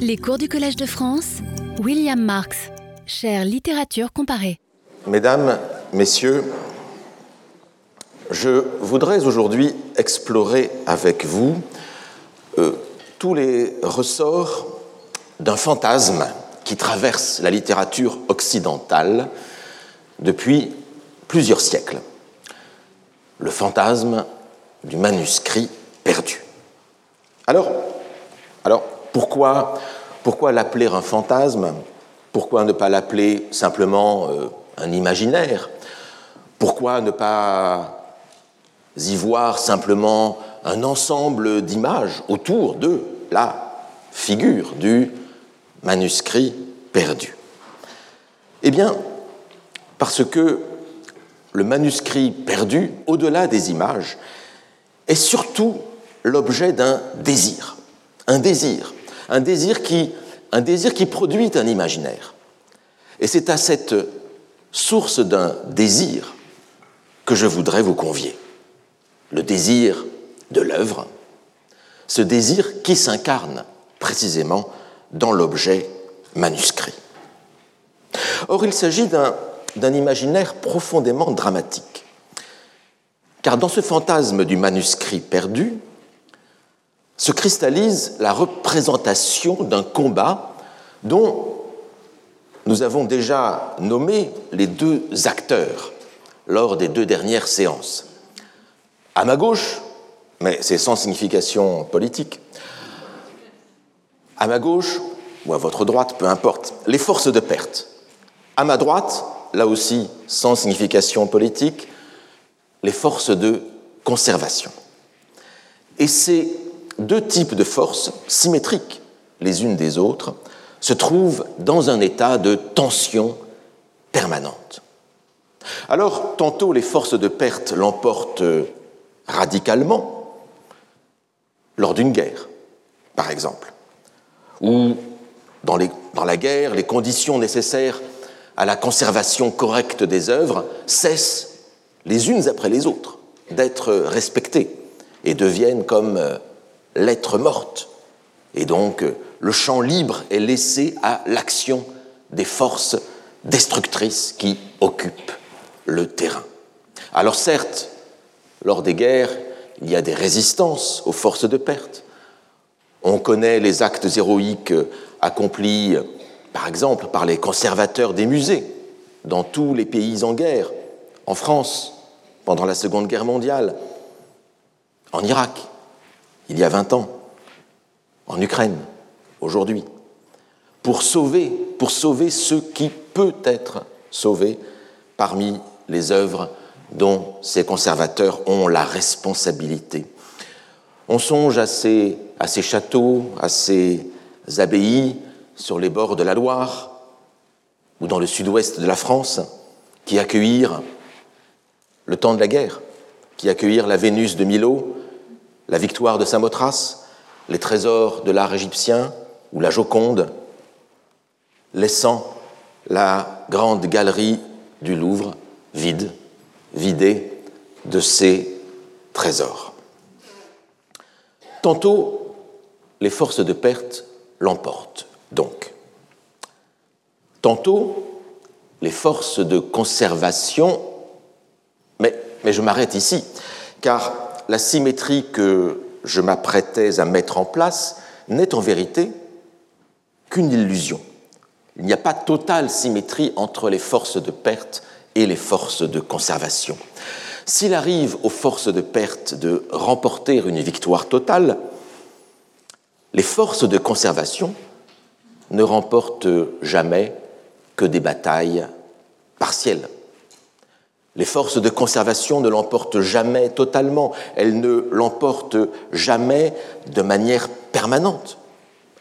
Les cours du Collège de France, William Marx, chère littérature comparée. Mesdames, Messieurs, je voudrais aujourd'hui explorer avec vous euh, tous les ressorts d'un fantasme qui traverse la littérature occidentale depuis plusieurs siècles. Le fantasme du manuscrit perdu. Alors, alors pourquoi, l'appeler un fantasme? Pourquoi ne pas l'appeler simplement euh, un imaginaire? Pourquoi ne pas y voir simplement un ensemble d'images autour de la figure du manuscrit perdu? Eh bien, parce que le manuscrit perdu, au-delà des images, est surtout l'objet d'un désir. Un désir. Un désir qui, produit un imaginaire. Et c'est à cette source d'un désir que je voudrais vous convier. Le désir de l'œuvre, ce désir qui s'incarne précisément dans l'objet manuscrit. Or, il s'agit d'un imaginaire profondément dramatique. Car dans ce fantasme du manuscrit perdu se cristallise la représentation d'un combat dont nous avons déjà nommé les deux acteurs lors des deux dernières séances. À ma gauche, mais c'est sans signification politique, à ma gauche ou à votre droite, peu importe, les forces de perte. À ma droite, là aussi sans signification politique, les forces de conservation. Et ces deux types de forces, symétriques les unes des autres, se trouvent dans un état de tension permanente. Alors, tantôt les forces de perte l'emportent radicalement lors d'une guerre, par exemple, ou dans, dans, la guerre, les conditions nécessaires à la conservation correcte des œuvres cessent les unes après les autres d'être respectées et deviennent comme lettres mortes. Et donc, le champ libre est laissé à l'action des forces destructrices qui occupent le terrain. Alors certes, lors des guerres, il y a des résistances aux forces de perte. On connaît les actes héroïques accomplis, par exemple, par les conservateurs des musées dans tous les pays en guerre, en France, pendant la Seconde Guerre mondiale, en Irak, il y a 20 ans, en Ukraine, aujourd'hui, pour sauver, pour sauver ce qui peut être sauvé parmi les œuvres dont ces conservateurs ont la responsabilité. On songe à ces, à ces châteaux, à ces abbayes sur les bords de la Loire ou dans le sud-ouest de la France qui accueillirent le temps de la guerre, qui accueillirent la Vénus de Milo, la victoire de Samothrace, les trésors de l'art égyptien ou la Joconde, laissant la grande galerie du Louvre vide, vidée de ses trésors. Tantôt, les forces de perte l'emportent, donc. Tantôt, les forces de conservation, mais, mais je m'arrête ici, car la symétrie que je m'apprêtais à mettre en place n'est en vérité qu'une illusion. Il n'y a pas totale symétrie entre les forces de perte et les forces de conservation. S'il arrive aux forces de perte de remporter une victoire totale, les forces de conservation ne remportent jamais que des batailles partielles. Les forces de conservation ne l'emportent jamais totalement, elles ne l'emportent jamais de manière permanente.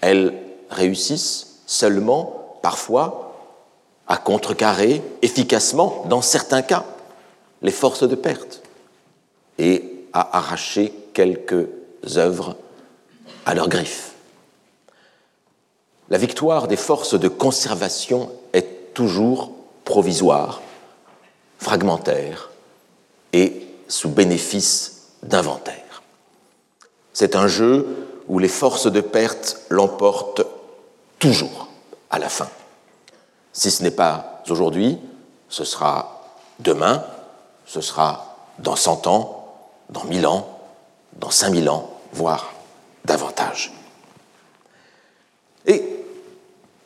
Elles réussissent seulement, parfois, à contrecarrer efficacement, dans certains cas, les forces de perte et à arracher quelques œuvres à leurs griffes. La victoire des forces de conservation est toujours provisoire fragmentaire et sous bénéfice d'inventaire. C'est un jeu où les forces de perte l'emportent toujours à la fin. Si ce n'est pas aujourd'hui, ce sera demain, ce sera dans 100 ans, dans 1000 ans, dans 5000 ans, voire davantage. Et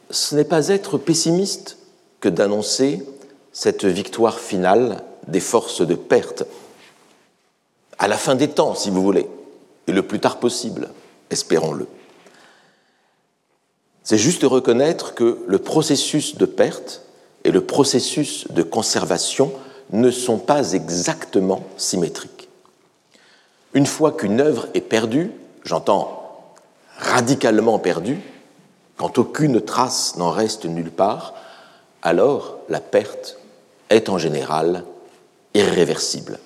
ce n'est pas être pessimiste que d'annoncer cette victoire finale des forces de perte, à la fin des temps, si vous voulez, et le plus tard possible, espérons-le. C'est juste reconnaître que le processus de perte et le processus de conservation ne sont pas exactement symétriques. Une fois qu'une œuvre est perdue, j'entends radicalement perdue, quand aucune trace n'en reste nulle part, alors la perte est en général irréversible.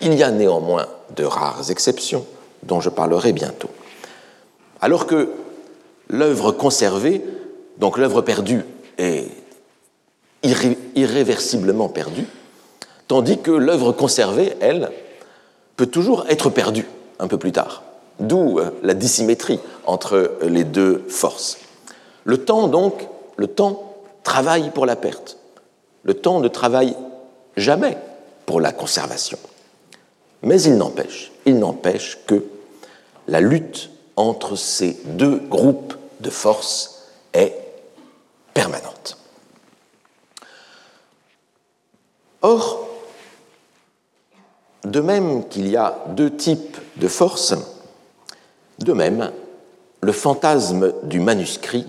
Il y a néanmoins de rares exceptions dont je parlerai bientôt. Alors que l'œuvre conservée, donc l'œuvre perdue, est irréversiblement perdue, tandis que l'œuvre conservée, elle, peut toujours être perdue un peu plus tard. D'où euh, la dissymétrie entre les deux forces. Le temps, donc, le temps travaille pour la perte. Le temps ne travaille jamais pour la conservation. Mais il n'empêche, il n'empêche que la lutte entre ces deux groupes de forces est permanente. Or, de même qu'il y a deux types de forces, de même, le fantasme du manuscrit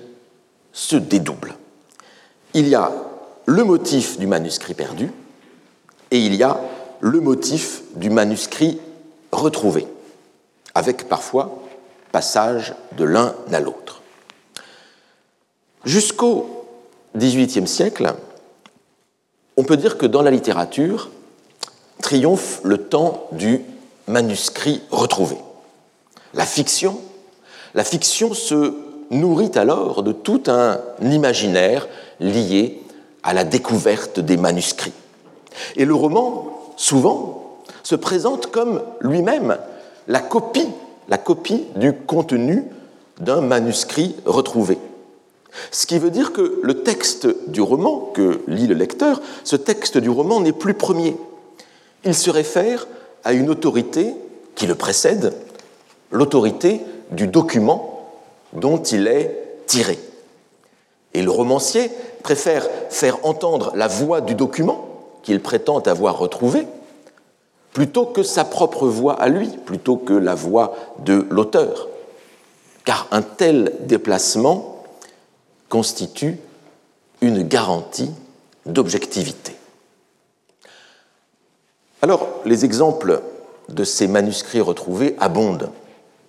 se dédouble. Il y a le motif du manuscrit perdu et il y a le motif du manuscrit retrouvé, avec parfois passage de l'un à l'autre. Jusqu'au XVIIIe siècle, on peut dire que dans la littérature triomphe le temps du manuscrit retrouvé. La fiction, la fiction se nourrit alors de tout un imaginaire lié à la découverte des manuscrits. Et le roman, souvent, se présente comme lui-même la copie, la copie du contenu d'un manuscrit retrouvé. Ce qui veut dire que le texte du roman que lit le lecteur, ce texte du roman n'est plus premier. Il se réfère à une autorité qui le précède, l'autorité du document dont il est tiré. Et le romancier préfère faire entendre la voix du document qu'il prétend avoir retrouvé plutôt que sa propre voix à lui, plutôt que la voix de l'auteur. Car un tel déplacement constitue une garantie d'objectivité. Alors, les exemples de ces manuscrits retrouvés abondent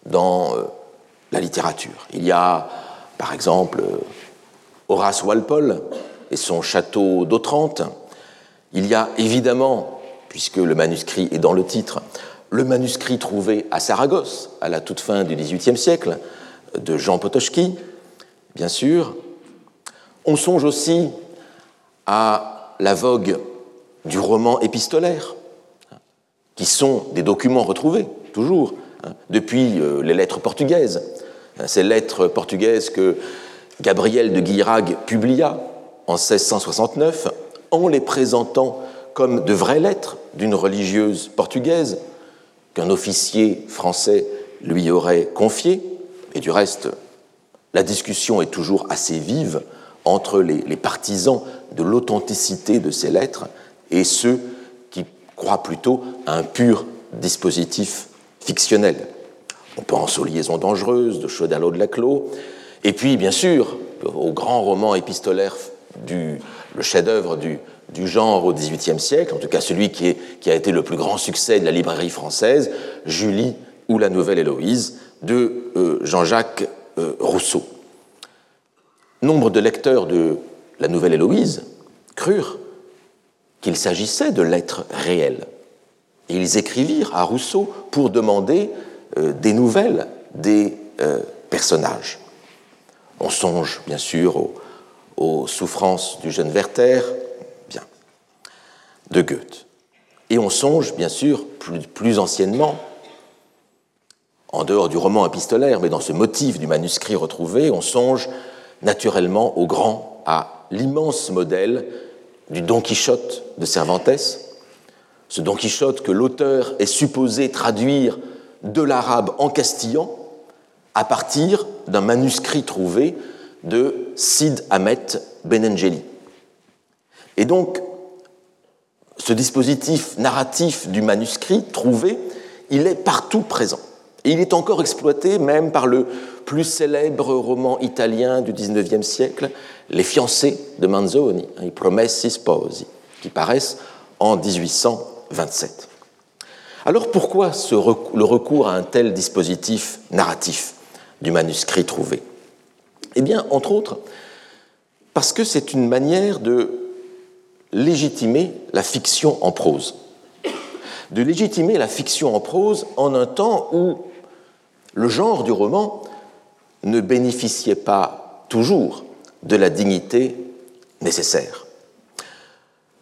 dans euh, la littérature. Il y a, par exemple, Horace Walpole et son château d'Otrante. Il y a évidemment, puisque le manuscrit est dans le titre, le manuscrit trouvé à Saragosse à la toute fin du XVIIIe siècle de Jean Potoczki, bien sûr. On songe aussi à la vogue du roman épistolaire, qui sont des documents retrouvés, toujours, hein, depuis euh, les lettres portugaises. Ces lettres portugaises que Gabriel de Guirag publia en 1669 en les présentant comme de vraies lettres d'une religieuse portugaise qu'un officier français lui aurait confiées. Et du reste, la discussion est toujours assez vive entre les, partisans de l'authenticité de ces lettres et ceux qui croient plutôt à un pur dispositif fictionnel. On pense aux liaisons dangereuses de Chaudalot de Laclos, et puis, bien sûr, au grand roman épistolaire, du, le chef-d'œuvre du, genre au XVIIIe siècle, en tout cas celui qui, a été le plus grand succès de la librairie française, Julie ou la Nouvelle Héloïse, de euh, Jean-Jacques euh, Rousseau. Nombre de lecteurs de la Nouvelle Héloïse crurent qu'il s'agissait de lettres réelles. Et ils écrivirent à Rousseau pour demander euh, des nouvelles des personnages. On songe bien sûr aux, souffrances du jeune Werther, bien, de Goethe. Et on songe bien sûr plus, plus anciennement, En dehors du roman épistolaire, mais dans ce motif du manuscrit retrouvé, on songe naturellement au grand, à l'immense modèle du Don Quichotte de Cervantes, ce Don Quichotte que l'auteur est supposé traduire de l'arabe en castillan à partir d'un manuscrit trouvé de Sid Ahmet Benengeli. Et donc, ce dispositif narratif du manuscrit trouvé, il est partout présent. Et il est encore exploité même par le plus célèbre roman italien du XIXe siècle, Les fiancés de Manzoni, hein, I Promessi Sposi, qui paraissent en 1827. Alors pourquoi le recours à un tel dispositif narratif? Du manuscrit trouvé Eh bien, entre autres, parce que c'est une manière de légitimer la fiction en prose. De légitimer la fiction en prose en un temps où le genre du roman ne bénéficiait pas toujours de la dignité nécessaire.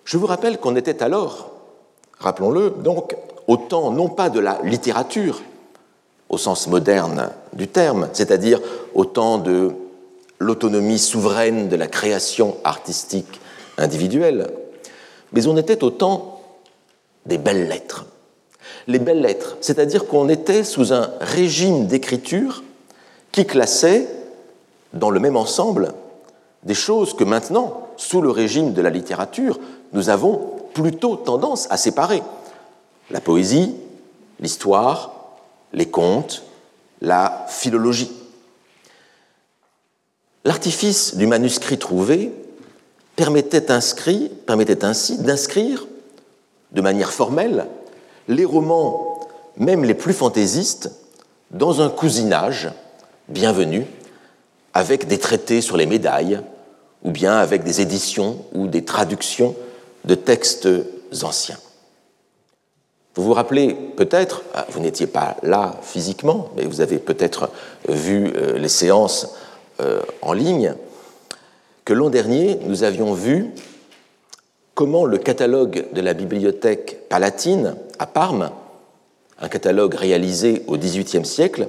Je vous rappelle qu'on était alors, rappelons-le, donc au temps non pas de la littérature, au sens moderne du terme, c'est-à-dire au temps de l'autonomie souveraine de la création artistique individuelle, mais on était au temps des belles lettres. Les belles lettres, c'est-à-dire qu'on était sous un régime d'écriture qui classait dans le même ensemble des choses que maintenant, sous le régime de la littérature, nous avons plutôt tendance à séparer. La poésie, l'histoire, les contes, la philologie. L'artifice du manuscrit trouvé permettait, ainsi d'inscrire de manière formelle les romans, même les plus fantaisistes, dans un cousinage bienvenu avec des traités sur les médailles ou bien avec des éditions ou des traductions de textes anciens. Vous vous rappelez peut-être, ah, vous n'étiez pas là physiquement, mais vous avez peut-être vu euh, les séances euh, en ligne, que l'an dernier, nous avions vu comment le catalogue de la bibliothèque palatine à Parme, un catalogue réalisé au XVIIIe siècle,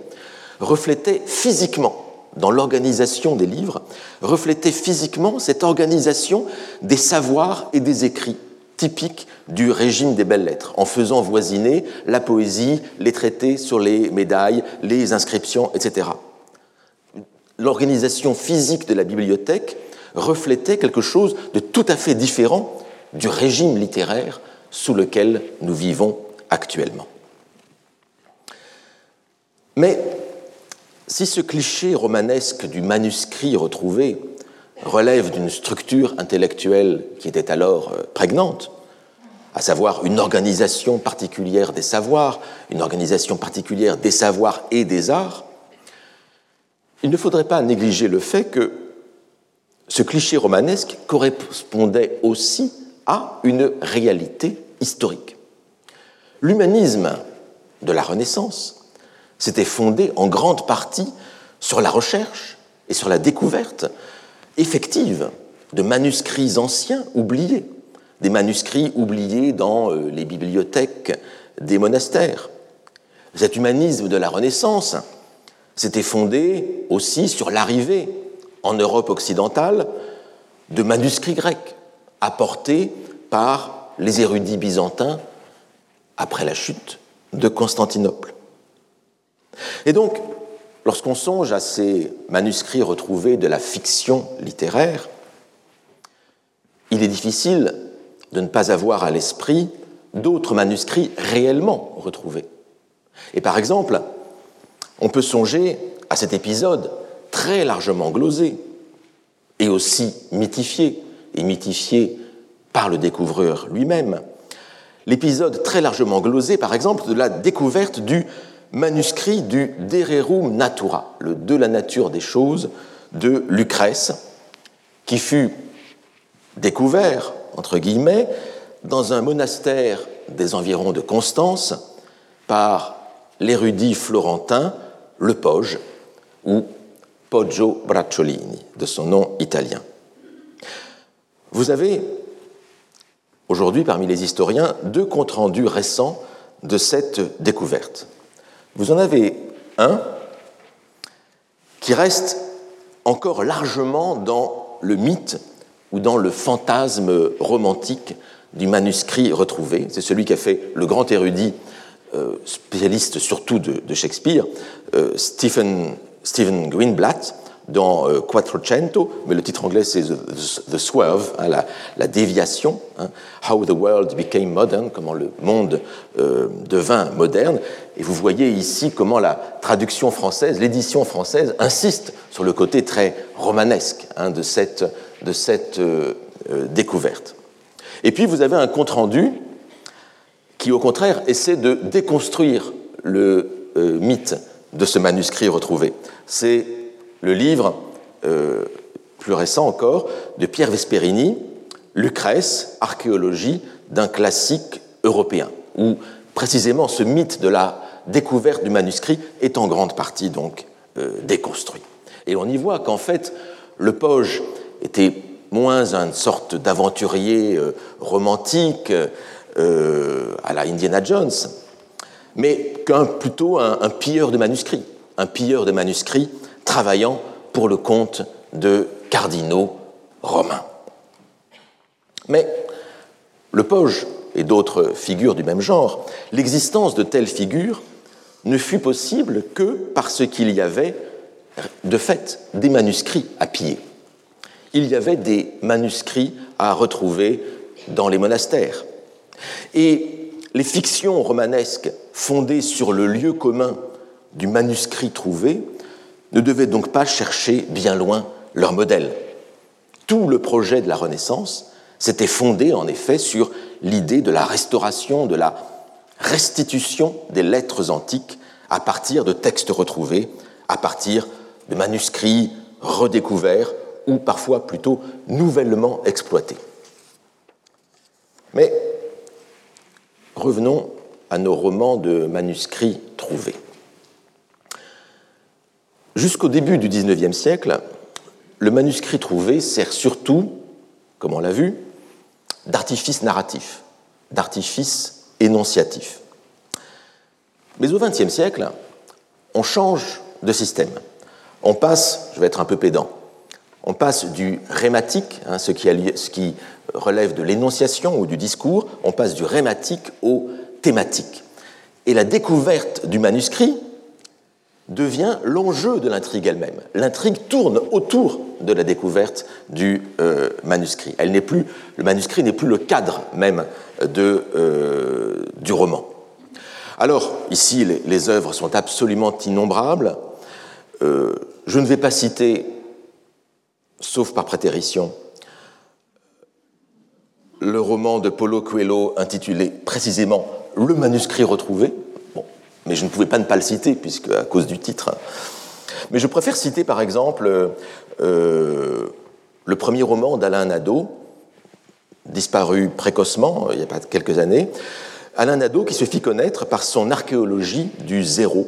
reflétait physiquement, dans l'organisation des livres, reflétait physiquement cette organisation des savoirs et des écrits typiques du régime des belles lettres, en faisant voisiner la poésie, les traités sur les médailles, les inscriptions, etc. L'organisation physique de la bibliothèque reflétait quelque chose de tout à fait différent du régime littéraire sous lequel nous vivons actuellement. Mais si ce cliché romanesque du manuscrit retrouvé relève d'une structure intellectuelle qui était alors euh, prégnante, à savoir une organisation particulière des savoirs, une organisation particulière des savoirs et des arts, il ne faudrait pas négliger le fait que ce cliché romanesque correspondait aussi à une réalité historique. L'humanisme de la Renaissance s'était fondé en grande partie sur la recherche et sur la découverte effective de manuscrits anciens oubliés, des manuscrits oubliés dans euh, les bibliothèques des monastères. Cet humanisme de la Renaissance s'était fondé aussi sur l'arrivée en Europe occidentale de manuscrits grecs apportés par les érudits byzantins après la chute de Constantinople. Et donc, lorsqu'on songe à ces manuscrits retrouvés de la fiction littéraire, il est difficile de ne pas avoir à l'esprit d'autres manuscrits réellement retrouvés. Et par exemple, on peut songer à cet épisode très largement glosé et aussi mythifié, et mythifié par le découvreur lui-même. L'épisode très largement glosé, par exemple, de la découverte du manuscrit du De Rerum Natura, le de la nature des choses de Lucrèce, qui fut découvert, entre guillemets, dans un monastère des environs de Constance par l'érudit florentin Le Poge, ou Poggio Bracciolini, de son nom italien. Vous avez aujourd'hui parmi les historiens deux comptes rendus récents de cette découverte. Vous en avez 1, qui reste encore largement dans le mythe ou dans le fantasme romantique du manuscrit retrouvé. C'est celui qu'a fait le grand érudit, euh, spécialiste surtout de, Shakespeare, euh, Stephen Greenblatt, dans euh, Quattrocento, mais le titre anglais c'est The, Swerve, hein, la, déviation, hein, How the World Became Modern, comment le monde euh, devint moderne. Et vous voyez ici comment la traduction française, l'édition française, insiste sur le côté très romanesque hein, de cette, cette euh, découverte. Et puis vous avez un compte-rendu qui, au contraire, essaie de déconstruire le mythe de ce manuscrit retrouvé. C'est le livre euh, plus récent encore de Pierre Vesperini, Lucrèce, archéologie d'un classique européen, où précisément ce mythe de la découverte du manuscrit est en grande partie donc euh, déconstruit. Et on y voit qu'en fait, le Poge était moins une sorte d'aventurier euh, romantique à la Indiana Jones, mais qu'un plutôt un pilleur de manuscrits, un pilleur de manuscrits travaillant pour le compte de cardinaux romains. Mais le Poge et d'autres figures du même genre, l'existence de telles figures ne fut possible que parce qu'il y avait, de fait, des manuscrits à piller. Il y avait des manuscrits à retrouver dans les monastères. Et les fictions romanesques fondées sur le lieu commun du manuscrit trouvé ne devaient donc pas chercher bien loin leur modèle. Tout le projet de la Renaissance s'était fondé en effet sur l'idée de la restauration, de la restitution des lettres antiques à partir de textes retrouvés, à partir de manuscrits redécouverts ou parfois plutôt nouvellement exploités. Mais revenons à nos romans de manuscrits trouvés. Jusqu'au début du XIXe siècle, le manuscrit trouvé sert surtout, comme on l'a vu, d'artifice narratif, d'artifice énonciatif. Mais au XXe siècle, on change de système. On passe, je vais être un peu pédant, on passe du rématique, hein, ce, qui ce, qui relève de l'énonciation ou du discours, on passe du rématique au thématique. Et la découverte du manuscrit devient l'enjeu de l'intrigue elle-même. L'intrigue tourne autour de la découverte du euh, manuscrit. Elle n'est plus, le manuscrit n'est plus le cadre même de, euh, du roman. Alors, ici, les, œuvres sont absolument innombrables. Euh, je ne vais pas citer, sauf par prétérition, le roman de Paulo Coelho intitulé précisément Le manuscrit retrouvé, mais je ne pouvais pas ne pas le citer, puisque à cause du titre. Mais je préfère citer par exemple euh, le premier roman d'Alain Nadeau, disparu précocement il y a pas quelques années. Alain Nadeau qui se fit connaître par son archéologie du zéro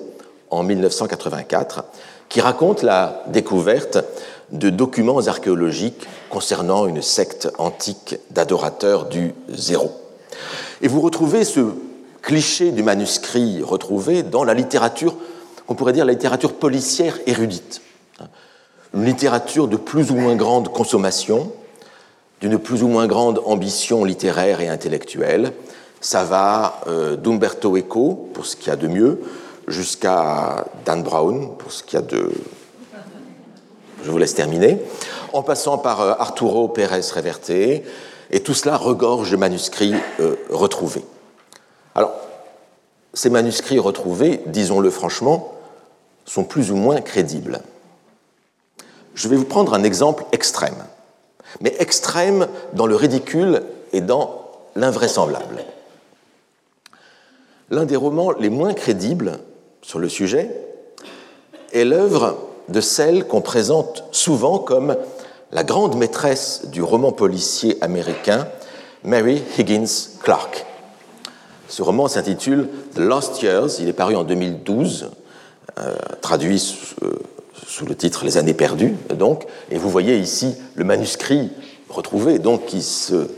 en 1984, qui raconte la découverte de documents archéologiques concernant une secte antique d'adorateurs du zéro. Et vous retrouvez ce cliché du manuscrit retrouvé dans la littérature, on pourrait dire la littérature policière érudite. Une littérature de plus ou moins grande consommation, d'une plus ou moins grande ambition littéraire et intellectuelle. Ça va euh, d'Umberto Eco, pour ce qu'il y a de mieux, jusqu'à Dan Brown, pour ce qu'il y a de... Je vous laisse terminer. En passant par euh, Arturo Pérez Reverte, et tout cela regorge de manuscrits euh, retrouvés. Alors, ces manuscrits retrouvés, disons-le franchement, sont plus ou moins crédibles. Je vais vous prendre un exemple extrême, mais extrême dans le ridicule et dans l'invraisemblable. L'un des romans les moins crédibles sur le sujet est l'œuvre de celle qu'on présente souvent comme la grande maîtresse du roman policier américain, Mary Higgins Clark. Ce roman s'intitule The Lost Years, il est paru en 2012, euh, traduit euh, sous, le titre Les années perdues, donc, et vous voyez ici le manuscrit retrouvé, donc qui se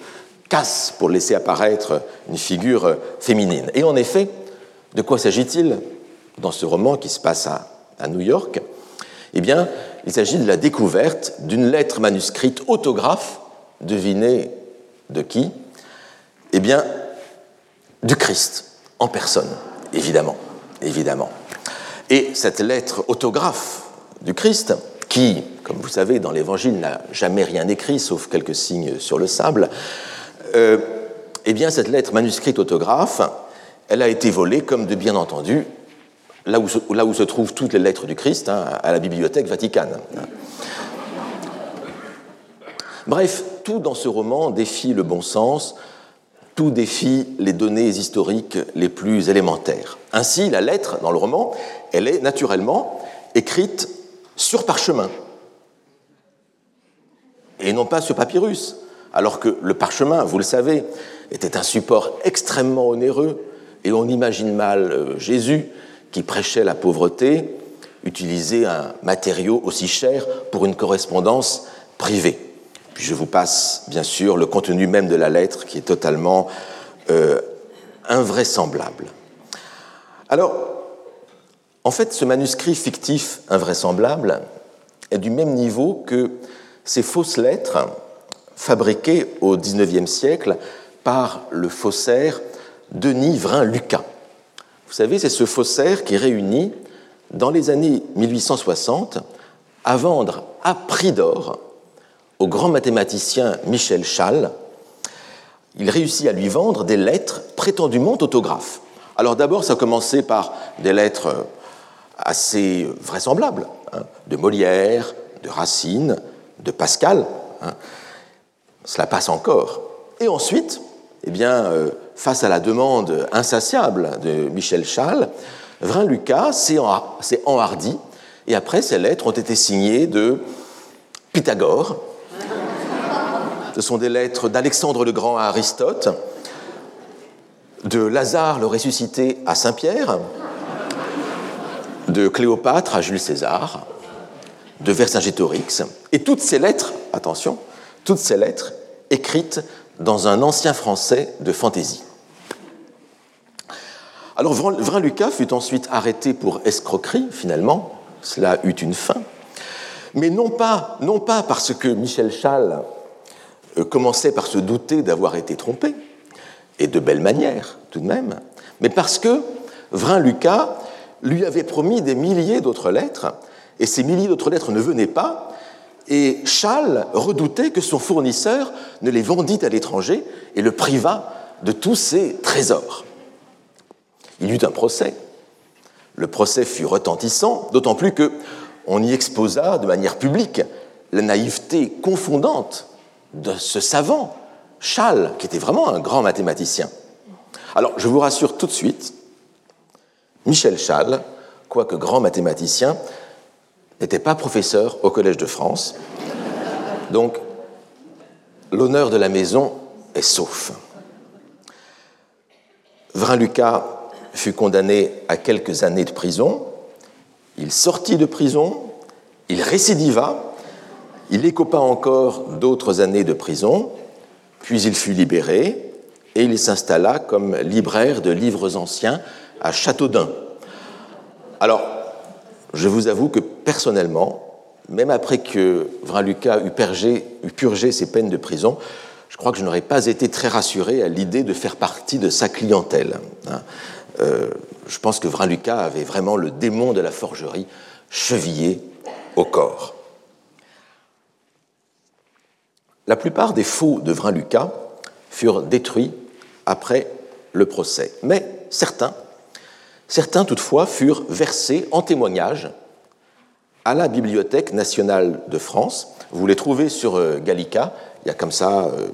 casse pour laisser apparaître une figure féminine. Et en effet, de quoi s'agit-il dans ce roman qui se passe à à New York, eh bien, il s'agit de la découverte d'une lettre manuscrite autographe, devinez de qui? Eh bien, du Christ, en personne, évidemment, évidemment. Et cette lettre autographe du Christ, qui, comme vous savez, dans l'Évangile n'a jamais rien écrit, sauf quelques signes sur le sable, euh, eh bien, cette lettre manuscrite autographe, elle a été volée, comme de bien entendu, là où se, trouvent toutes les lettres du Christ, hein, à la bibliothèque vaticane. Bref, tout dans ce roman défie le bon sens, tout défie les données historiques les plus élémentaires. Ainsi, la lettre, dans le roman, elle est naturellement écrite sur parchemin, et non pas sur papyrus, alors que le parchemin, vous le savez, était un support extrêmement onéreux, et on imagine mal euh, Jésus, qui prêchait la pauvreté, utiliser un matériau aussi cher pour une correspondance privée. Puis je vous passe, bien sûr, le contenu même de la lettre qui est totalement euh, invraisemblable. Alors, en fait, ce manuscrit fictif invraisemblable est du même niveau que ces fausses lettres fabriquées au XIXe siècle par le faussaire Denis Vrin-Lucas. Vous savez, c'est ce faussaire qui réunit, dans les années 1860, à vendre à prix d'or grand mathématicien Michel Schall, il réussit à lui vendre des lettres prétendument autographes. Alors d'abord, ça a commencé par des lettres assez vraisemblables, hein, de Molière, de Racine, de Pascal. Hein. Cela passe encore. Et ensuite, eh bien, euh, face à la demande insatiable de Michel Schall, Vrin Lucas s'est enhardi, et après, ces lettres ont été signées de Pythagore. Ce sont des lettres d'Alexandre le Grand à Aristote, de Lazare le ressuscité à Saint-Pierre, de Cléopâtre à Jules César, de Vercingétorix, et toutes ces lettres, attention, toutes ces lettres écrites dans un ancien français de fantaisie. Alors Vrin-Lucas fut ensuite arrêté pour escroquerie, finalement, cela eut une fin, mais non pas, non pas parce que Michel euh, commençait par se douter d'avoir été trompé, et de belle manière tout de même, mais parce que Vrin-Lucas lui avait promis des milliers d'autres lettres, et ces milliers d'autres lettres ne venaient pas, et Schall redoutait que son fournisseur ne les vendît à l'étranger et le privât de tous ses trésors. Il eut un procès. Le procès fut retentissant, d'autant plus que on y exposa de manière publique la naïveté confondante de ce savant, Schall, qui était vraiment un grand mathématicien. Alors, je vous rassure tout de suite, Michel Schall, quoique grand mathématicien, n'était pas professeur au Collège de France. Donc, l'honneur de la maison est sauf. Vrin-Lucas fut condamné à quelques années de prison. Il sortit de prison, il récidiva, il écopa encore d'autres années de prison, puis il fut libéré et il s'installa comme libraire de livres anciens à Châteaudun. Alors, je vous avoue que personnellement, même après que Vrin-Lucas eut, purgé ses peines de prison, je crois que je n'aurais pas été très rassuré à l'idée de faire partie de sa clientèle. Hein. Euh, je pense que Vrin-Lucas avait vraiment le démon de la forgerie chevillé au corps. La plupart des faux de Vrin-Lucas furent détruits après le procès, mais certains Certains, toutefois, furent versés en témoignage à la Bibliothèque nationale de France. Vous les trouvez sur euh, Gallica. Il y a comme ça euh,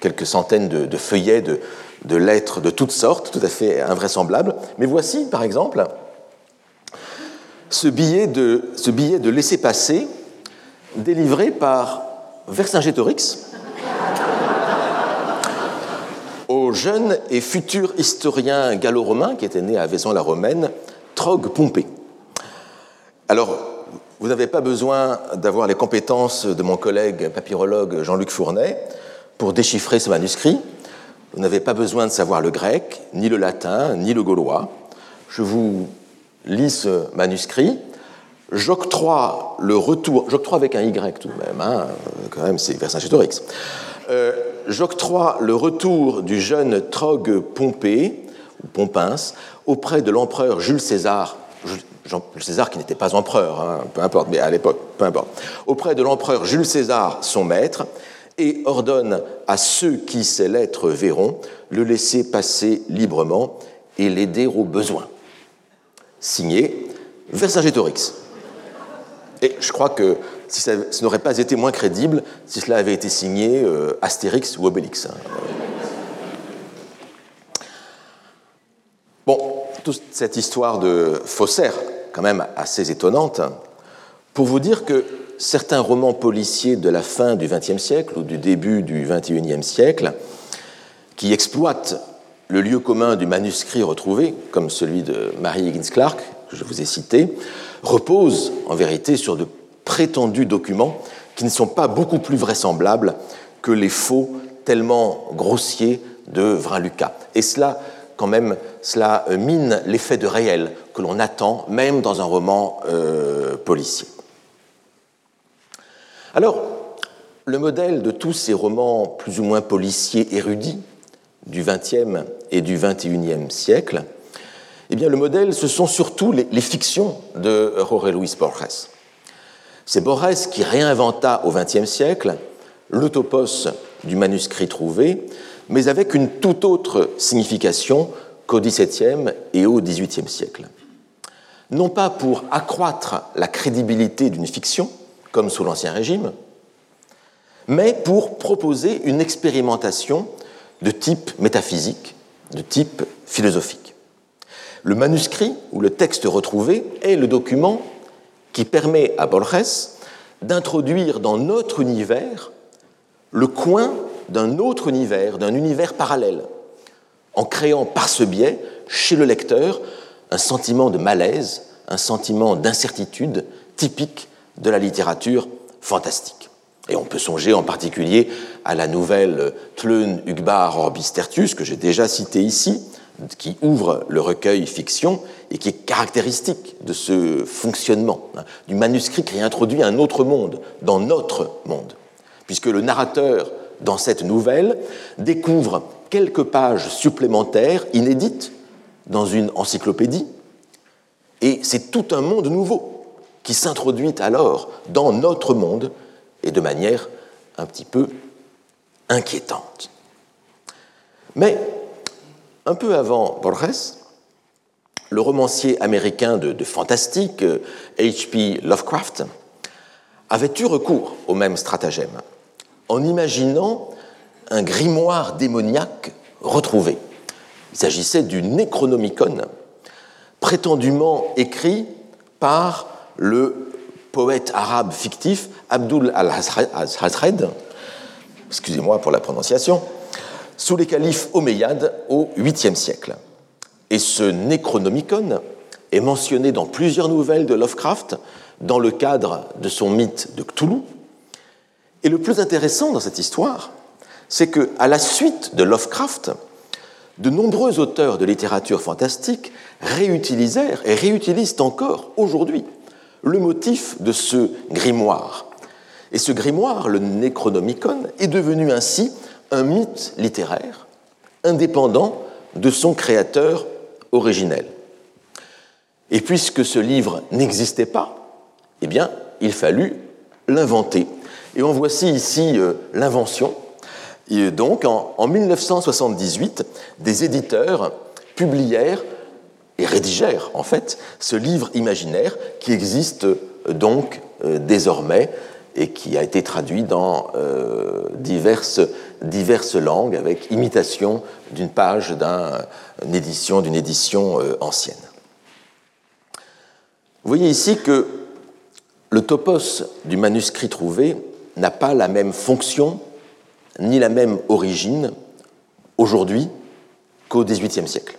quelques centaines de, feuillets de, lettres de toutes sortes, tout à fait invraisemblables. Mais voici, par exemple, ce billet de, ce billet de laisser-passer délivré par Vercingétorix au jeune et futur historien gallo-romain qui était né à Vaison-la-Romaine, Trog Pompée. Alors, vous n'avez pas besoin d'avoir les compétences de mon collègue papyrologue Jean-Luc Fournet pour déchiffrer ce manuscrit. Vous n'avez pas besoin de savoir le grec, ni le latin, ni le gaulois. Je vous lis ce manuscrit j'octroie le retour, j'octroie avec un Y tout de même, hein, quand même c'est Vercingétorix, euh, j'octroie le retour du jeune Trogue Pompée, ou Pompins, auprès de l'empereur Jules César, Jules César qui n'était pas empereur, hein, peu importe, mais à l'époque, peu importe, auprès de l'empereur Jules César, son maître, et ordonne à ceux qui ces lettres verront le laisser passer librement et l'aider au besoin. Signé Vercingétorix. Et je crois que si ça, n'aurait pas été moins crédible si cela avait été signé euh, Astérix ou Obélix. Hein. Bon, toute cette histoire de faussaire, quand même assez étonnante, pour vous dire que certains romans policiers de la fin du XXe siècle ou du début du XXIe siècle, qui exploitent le lieu commun du manuscrit retrouvé, comme celui de Mary Higgins Clark, que je vous ai cité, reposent en vérité sur de prétendus documents qui ne sont pas beaucoup plus vraisemblables que les faux tellement grossiers de Vrin-Lucas. Et cela, quand même, cela mine l'effet de réel que l'on attend même dans un roman euh, policier. Alors, le modèle de tous ces romans plus ou moins policiers érudits du XXe et du XXIe siècle, eh bien, le modèle, ce sont surtout les, fictions de Jorge Luis Borges. C'est Borges qui réinventa au XXe siècle l'autopos du manuscrit trouvé, mais avec une toute autre signification qu'au XVIIe et au XVIIIe siècle. Non pas pour accroître la crédibilité d'une fiction, comme sous l'Ancien Régime, mais pour proposer une expérimentation de type métaphysique, de type philosophique. Le manuscrit ou le texte retrouvé est le document qui permet à Borges d'introduire dans notre univers le coin d'un autre univers, d'un univers parallèle, en créant par ce biais chez le lecteur un sentiment de malaise, un sentiment d'incertitude typique de la littérature fantastique. Et on peut songer en particulier à la nouvelle Tlön Ugbar Orbis Tertius, que j'ai déjà citée ici, qui ouvre le recueil fiction et qui est caractéristique de ce fonctionnement hein, du manuscrit qui introduit un autre monde dans notre monde, puisque le narrateur, dans cette nouvelle, découvre quelques pages supplémentaires inédites dans une encyclopédie, et c'est tout un monde nouveau qui s'introduit alors dans notre monde et de manière un petit peu inquiétante. Mais un peu avant Borges, le romancier américain de, fantastique H.P. Lovecraft avait eu recours au même stratagème en imaginant un grimoire démoniaque retrouvé. Il s'agissait du Necronomicon, prétendument écrit par le poète arabe fictif Abdul al-Hazred, excusez-moi pour la prononciation, sous les califes omeyyades au 8e siècle. Et ce Necronomicon est mentionné dans plusieurs nouvelles de Lovecraft dans le cadre de son mythe de Cthulhu. Et le plus intéressant dans cette histoire, c'est que, à la suite de Lovecraft, de nombreux auteurs de littérature fantastique réutilisèrent et réutilisent encore aujourd'hui le motif de ce grimoire. Et ce grimoire, le Necronomicon, est devenu ainsi un mythe littéraire indépendant de son créateur originel. Et puisque ce livre n'existait pas, eh bien, il fallut l'inventer. Et en voici ici euh, l'invention. donc, en, en 1978, des éditeurs publièrent et rédigèrent en fait ce livre imaginaire qui existe euh, donc euh, désormais et qui a été traduit dans euh, diverses, diverses langues avec imitation d'une page d'une édition, d'une édition ancienne. Vous voyez ici que le topos du manuscrit trouvé n'a pas la même fonction ni la même origine aujourd'hui qu'au XVIIIe siècle.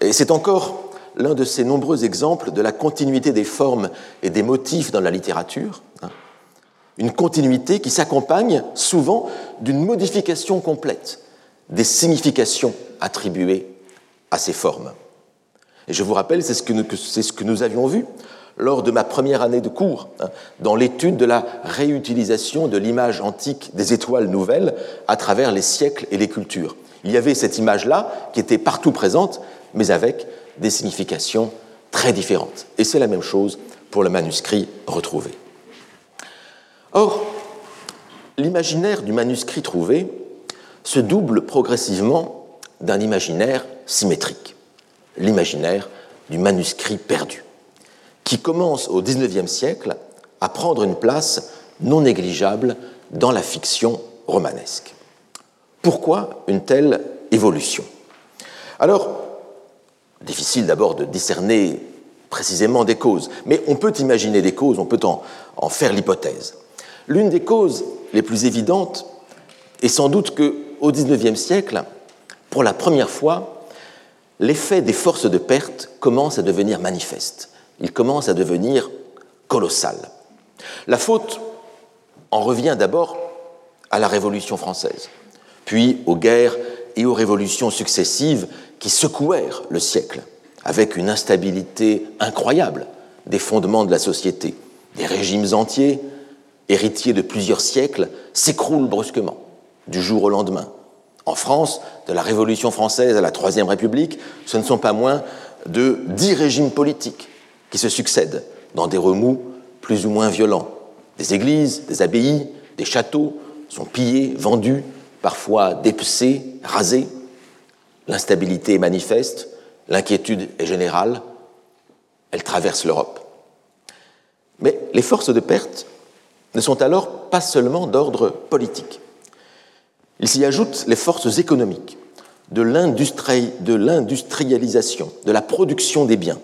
Et c'est encore l'un de ces nombreux exemples de la continuité des formes et des motifs dans la littérature. Une continuité qui s'accompagne souvent d'une modification complète des significations attribuées à ces formes. Et je vous rappelle, c'est ce, que nous avions vu lors de ma première année de cours hein, dans l'étude de la réutilisation de l'image antique des étoiles nouvelles à travers les siècles et les cultures. Il y avait cette image-là qui était partout présente, mais avec des significations très différentes. Et c'est la même chose pour le manuscrit retrouvé. Or, l'imaginaire du manuscrit trouvé se double progressivement d'un imaginaire symétrique, l'imaginaire du manuscrit perdu, qui commence au XIXe siècle à prendre une place non négligeable dans la fiction romanesque. Pourquoi une telle évolution? Alors, difficile d'abord de discerner précisément des causes, mais on peut imaginer des causes, on peut en, faire l'hypothèse. L'une des causes les plus évidentes est sans doute qu'au XIXe siècle, pour la première fois, l'effet des forces de perte commence à devenir manifeste. Il commence à devenir colossal. La faute en revient d'abord à la Révolution française, puis aux guerres et aux révolutions successives qui secouèrent le siècle, avec une instabilité incroyable des fondements de la société. Des régimes entiers, héritiers de plusieurs siècles, s'écroulent brusquement, du jour au lendemain. En France, de la Révolution française à la Troisième République, ce ne sont pas moins de dix régimes politiques qui se succèdent dans des remous plus ou moins violents. Des églises, des abbayes, des châteaux sont pillés, vendus, parfois dépecés, rasés. L'instabilité est manifeste, l'inquiétude est générale, elle traverse l'Europe. Mais les forces de perte ne sont alors pas seulement d'ordre politique. Il s'y ajoute les forces économiques, de l'industrialisation, de la production des biens,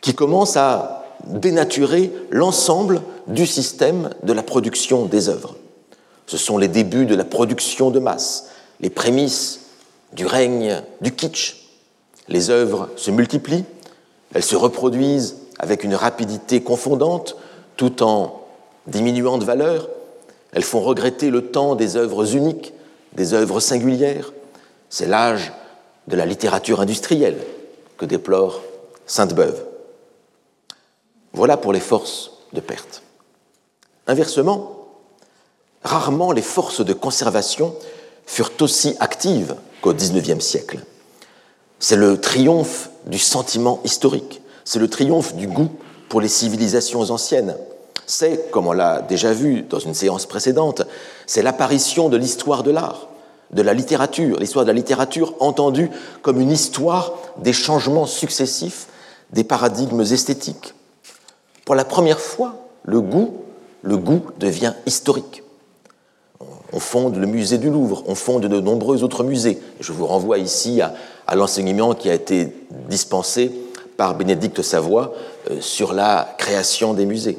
qui commencent à dénaturer l'ensemble du système de la production des œuvres. Ce sont les débuts de la production de masse, les prémices du règne du kitsch. Les œuvres se multiplient, elles se reproduisent avec une rapidité confondante, tout en diminuant de valeur, elles font regretter le temps des œuvres uniques, des œuvres singulières. C'est l'âge de la littérature industrielle que déplore Sainte-Beuve. Voilà pour les forces de perte. Inversement, rarement les forces de conservation furent aussi actives qu'au XIXe siècle. C'est le triomphe du sentiment historique, c'est le triomphe du goût pour les civilisations anciennes, c'est, comme on l'a déjà vu dans une séance précédente, c'est l'apparition de l'histoire de l'art, de la littérature, l'histoire de la littérature entendue comme une histoire des changements successifs des paradigmes esthétiques. Pour la première fois, le goût, le goût devient historique. On fonde le musée du Louvre, on fonde de nombreux autres musées. Je vous renvoie ici à, l'enseignement qui a été dispensé par Bénédicte Savoie euh, sur la création des musées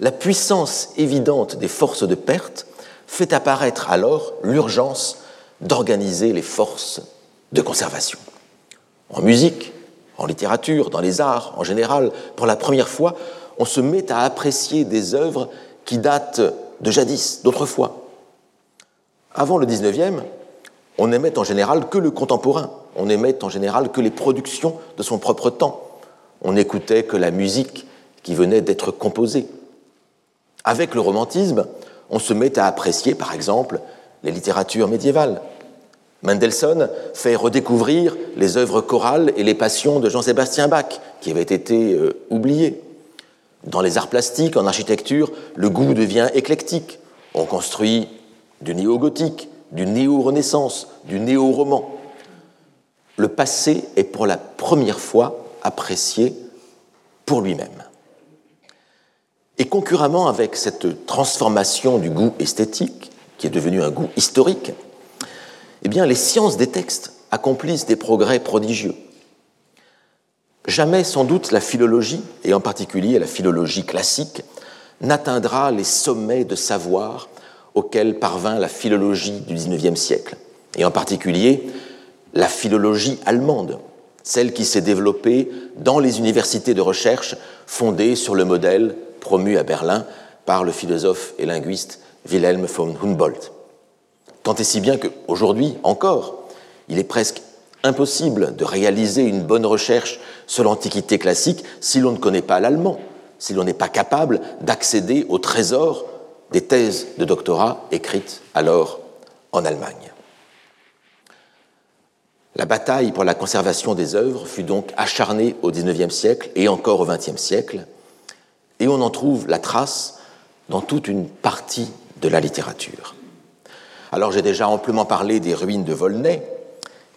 la puissance évidente des forces de perte fait apparaître alors l'urgence d'organiser les forces de conservation. En musique, en littérature, dans les arts en général, pour la première fois, on se met à apprécier des œuvres qui datent de jadis, d'autrefois. Avant le 19e, on n'aimait en général que le contemporain, on n'aimait en général que les productions de son propre temps, on n'écoutait que la musique qui venait d'être composée. Avec le romantisme, on se met à apprécier, par exemple, les littératures médiévales. Mendelssohn fait redécouvrir les œuvres chorales et les passions de Jean-Sébastien Bach, qui avaient été euh, oubliées. Dans les arts plastiques, en architecture, le goût devient éclectique. On construit du néo-gothique, du néo-renaissance, du néo-roman. Le passé est pour la première fois apprécié pour lui-même. Et concurremment avec cette transformation du goût esthétique, qui est devenu un goût historique, eh bien, les sciences des textes accomplissent des progrès prodigieux. Jamais, sans doute, la philologie, et en particulier la philologie classique, n'atteindra les sommets de savoir auxquels parvint la philologie du XIXe siècle, et en particulier la philologie allemande, celle qui s'est développée dans les universités de recherche fondées sur le modèle promu à Berlin par le philosophe et linguiste Wilhelm von Humboldt. Tant et si bien qu'aujourd'hui encore, il est presque impossible de réaliser une bonne recherche sur l'Antiquité classique si l'on ne connaît pas l'allemand, si l'on n'est pas capable d'accéder au trésor des thèses de doctorat écrites alors en Allemagne. La bataille pour la conservation des œuvres fut donc acharnée au XIXe siècle et encore au XXe siècle, et on en trouve la trace dans toute une partie de la littérature. Alors j'ai déjà amplement parlé des ruines de Volnay,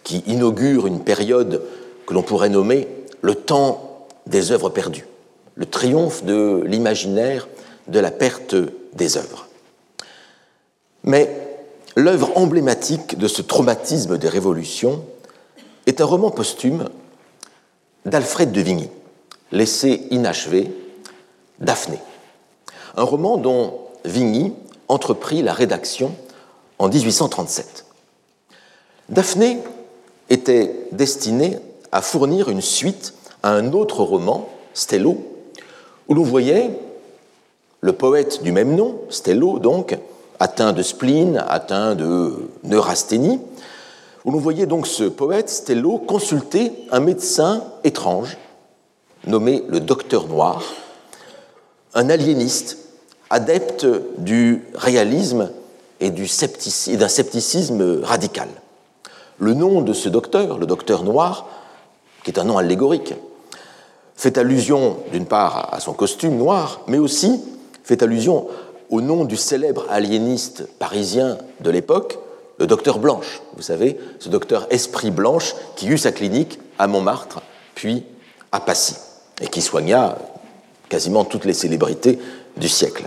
qui inaugurent une période que l'on pourrait nommer le temps des œuvres perdues, le triomphe de l'imaginaire de la perte des œuvres. Mais l'œuvre emblématique de ce traumatisme des révolutions est un roman posthume d'Alfred de Vigny, laissé inachevé, Daphné. Un roman dont Vigny entreprit la rédaction en 1837. Daphné était destiné à fournir une suite à un autre roman, Stello, où l'on voyait le poète du même nom, Stello donc, atteint de spleen, atteint de neurasthénie, où l'on voyait donc ce poète, Stello, consulter un médecin étrange, nommé le Docteur Noir, un aliéniste, adepte du réalisme et d'un scepticisme radical. Le nom de ce docteur, le docteur noir, qui est un nom allégorique, fait allusion d'une part à son costume noir, mais aussi fait allusion au nom du célèbre aliéniste parisien de l'époque, le docteur Blanche. Vous savez, ce docteur Esprit Blanche qui eut sa clinique à Montmartre, puis à Passy, et qui soigna quasiment toutes les célébrités du siècle.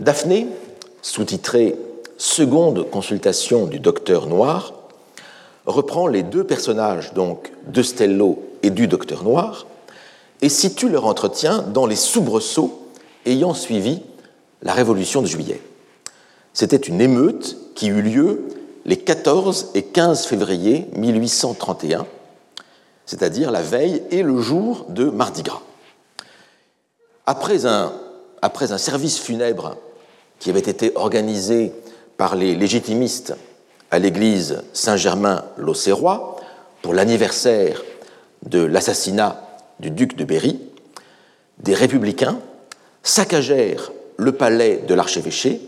Daphné, sous-titrée Seconde consultation du docteur Noir, reprend les deux personnages, donc de Stello et du docteur Noir, et situe leur entretien dans les soubresauts ayant suivi la Révolution de juillet. C'était une émeute qui eut lieu les 14 et 15 février 1831, c'est-à-dire la veille et le jour de Mardi Gras. Après un, service funèbre qui avait été organisé par les légitimistes à l'église Saint-Germain-l'Auxerrois pour l'anniversaire de l'assassinat du duc de Berry, des républicains saccagèrent le palais de l'archevêché,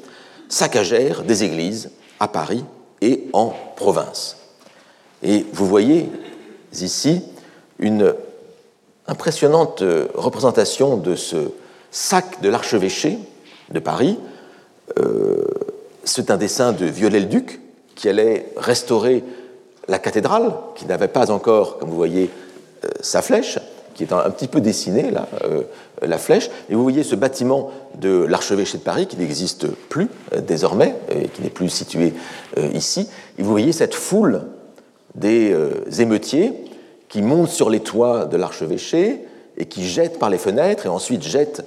saccagèrent des églises à Paris et en province. Et vous voyez ici une impressionnante représentation de ce sac de l'archevêché de Paris, euh, c'est un dessin de Viollet-le-Duc qui allait restaurer la cathédrale, qui n'avait pas encore, comme vous voyez, euh, sa flèche, qui est un, petit peu dessinée, là, euh, la flèche. Et vous voyez ce bâtiment de l'archevêché de Paris qui n'existe plus désormais, et qui n'est plus situé ici. Et vous voyez cette foule des émeutiers qui montent sur les toits de l'archevêché et qui jettent par les fenêtres et ensuite jettent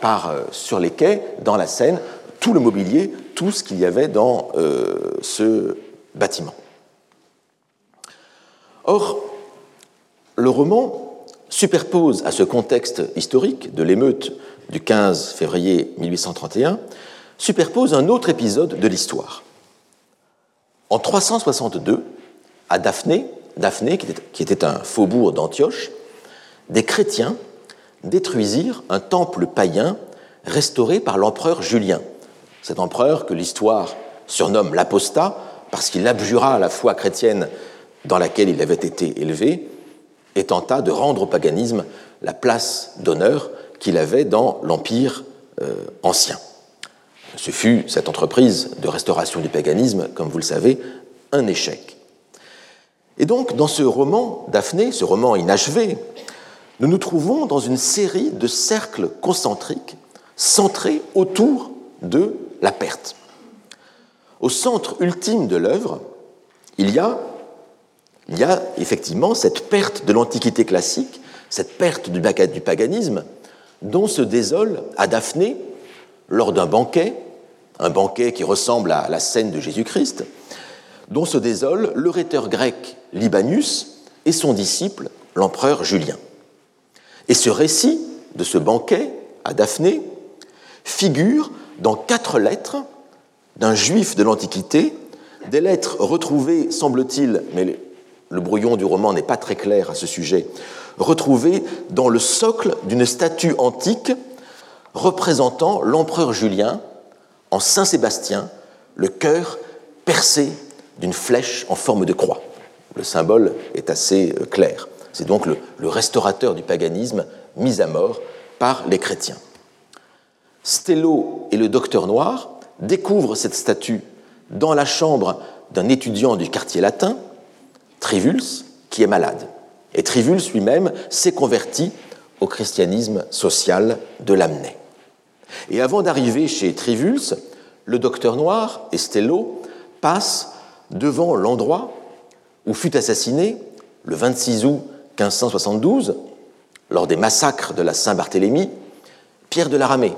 par, sur les quais dans la Seine tout le mobilier, tout ce qu'il y avait dans euh, ce bâtiment. Or, le roman superpose à ce contexte historique de l'émeute du 15 février 1831, superpose un autre épisode de l'histoire. En 362, à Daphné, Daphné, qui était un faubourg d'Antioche, des chrétiens détruisirent un temple païen restauré par l'empereur Julien, cet empereur que l'histoire surnomme l'apostat parce qu'il abjura la foi chrétienne dans laquelle il avait été élevé et tenta de rendre au paganisme la place d'honneur qu'il avait dans l'Empire euh, ancien. Ce fut cette entreprise de restauration du paganisme, comme vous le savez, un échec. Et donc, dans ce roman Daphné, ce roman inachevé, nous nous trouvons dans une série de cercles concentriques centrés autour de la perte. Au centre ultime de l'œuvre, il y a, effectivement cette perte de l'Antiquité classique, cette perte du paganisme, dont se désole à Daphné lors d'un banquet, un banquet qui ressemble à la scène de Jésus-Christ, dont se désole le rhéteur grec Libanius et son disciple, l'empereur Julien. Et ce récit de ce banquet à Daphné figure dans quatre lettres d'un juif de l'Antiquité, des lettres retrouvées, semble-t-il, mais le brouillon du roman n'est pas très clair à ce sujet, retrouvée dans le socle d'une statue antique représentant l'empereur Julien en Saint-Sébastien, le cœur percé d'une flèche en forme de croix. Le symbole est assez euh, clair. C'est donc le, restaurateur du paganisme mis à mort par les chrétiens. Stello et le docteur noir découvrent cette statue dans la chambre d'un étudiant du quartier latin, Trivulus, qui est malade. Et Trivulus lui-même s'est converti au christianisme social de Lamennais. Et avant d'arriver chez Trivulus, le docteur noir et Stello passent devant l'endroit où fut assassiné, le 26 août 1572, lors des massacres de la Saint-Barthélemy, Pierre de la Ramée,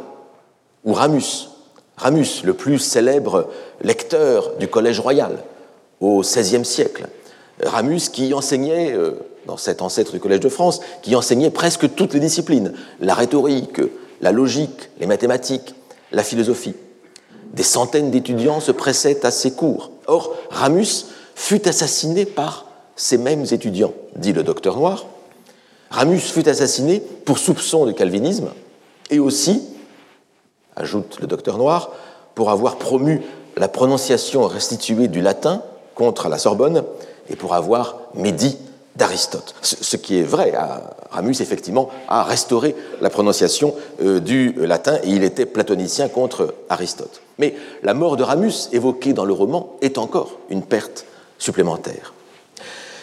ou Ramus, Ramus, le plus célèbre lecteur du Collège royal au XVIe siècle. Ramus qui enseignait, euh, dans cet ancêtre du Collège de France, qui enseignait presque toutes les disciplines, la rhétorique, la logique, les mathématiques, la philosophie. Des centaines d'étudiants se pressaient à ses cours. Or, Ramus fut assassiné par ces mêmes étudiants, dit le docteur Noir. Ramus fut assassiné pour soupçon de calvinisme et aussi ajoute le docteur Noir, pour avoir promu la prononciation restituée du latin contre la Sorbonne et pour avoir médit d'Aristote. Ce qui est vrai, Ramus effectivement a restauré la prononciation euh, du latin et il était platonicien contre Aristote. Mais la mort de Ramus, évoquée dans le roman, est encore une perte supplémentaire.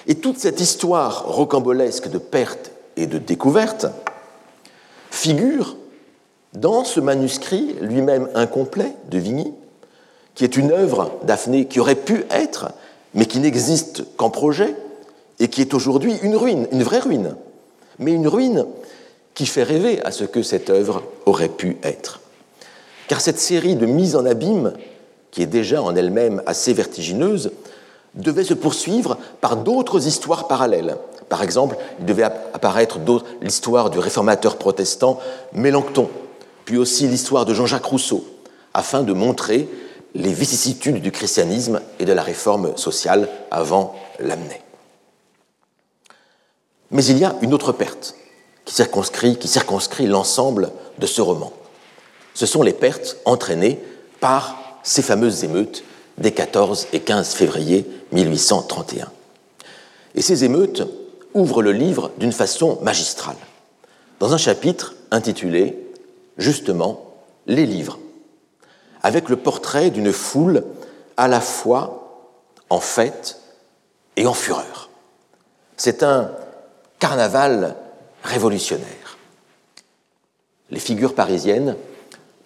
Et toute cette histoire rocambolesque de perte et de découverte figure dans ce manuscrit lui-même incomplet de Vigny, qui est une œuvre d'Aphné qui aurait pu être, mais qui n'existe qu'en projet, et qui est aujourd'hui une ruine, une vraie ruine, mais une ruine qui fait rêver à ce que cette œuvre aurait pu être. Car cette série de mises en abîme, qui est déjà en elle-même assez vertigineuse, devait se poursuivre par d'autres histoires parallèles. Par exemple, il devait apparaître l'histoire du réformateur protestant Mélenchon, puis aussi l'histoire de Jean-Jacques Rousseau, afin de montrer les vicissitudes du christianisme et de la réforme sociale avant l'amener. Mais il y a une autre perte qui circonscrit, qui circonscrit l'ensemble de ce roman. Ce sont les pertes entraînées par ces fameuses émeutes des 14 et 15 février 1831. Et ces émeutes ouvrent le livre d'une façon magistrale, dans un chapitre intitulé justement les livres, avec le portrait d'une foule à la fois en fête et en fureur. C'est un carnaval révolutionnaire. Les figures parisiennes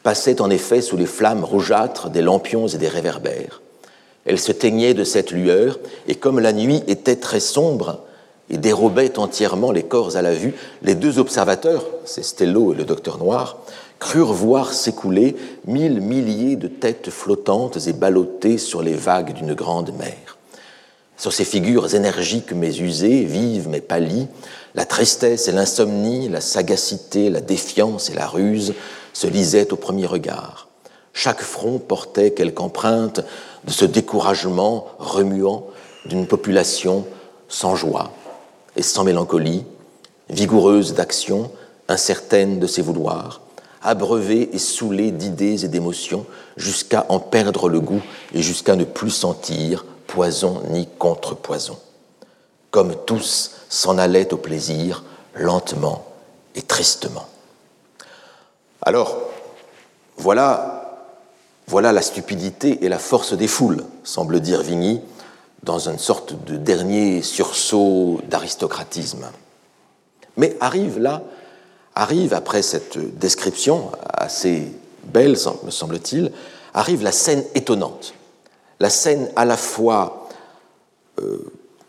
passaient en effet sous les flammes rougeâtres des lampions et des réverbères. Elles se teignaient de cette lueur, et comme la nuit était très sombre et dérobait entièrement les corps à la vue, les deux observateurs, c'est Stello et le docteur Noir, crurent voir s'écouler mille milliers de têtes flottantes et ballottées sur les vagues d'une grande mer. Sur ces figures énergiques mais usées, vives mais pâlies, la tristesse et l'insomnie, la sagacité, la défiance et la ruse se lisaient au premier regard. Chaque front portait quelque empreinte de ce découragement remuant d'une population sans joie et sans mélancolie, vigoureuse d'action, incertaine de ses vouloirs, abreuvé et saoulé d'idées et d'émotions, jusqu'à en perdre le goût et jusqu'à ne plus sentir poison ni contre-poison. Comme tous s'en allaient au plaisir, lentement et tristement. Alors, voilà, voilà la stupidité et la force des foules, semble dire Vigny, dans une sorte de dernier sursaut d'aristocratisme. Mais arrive là arrive, après cette description assez belle, me semble-t-il, arrive la scène étonnante, la scène à la fois euh,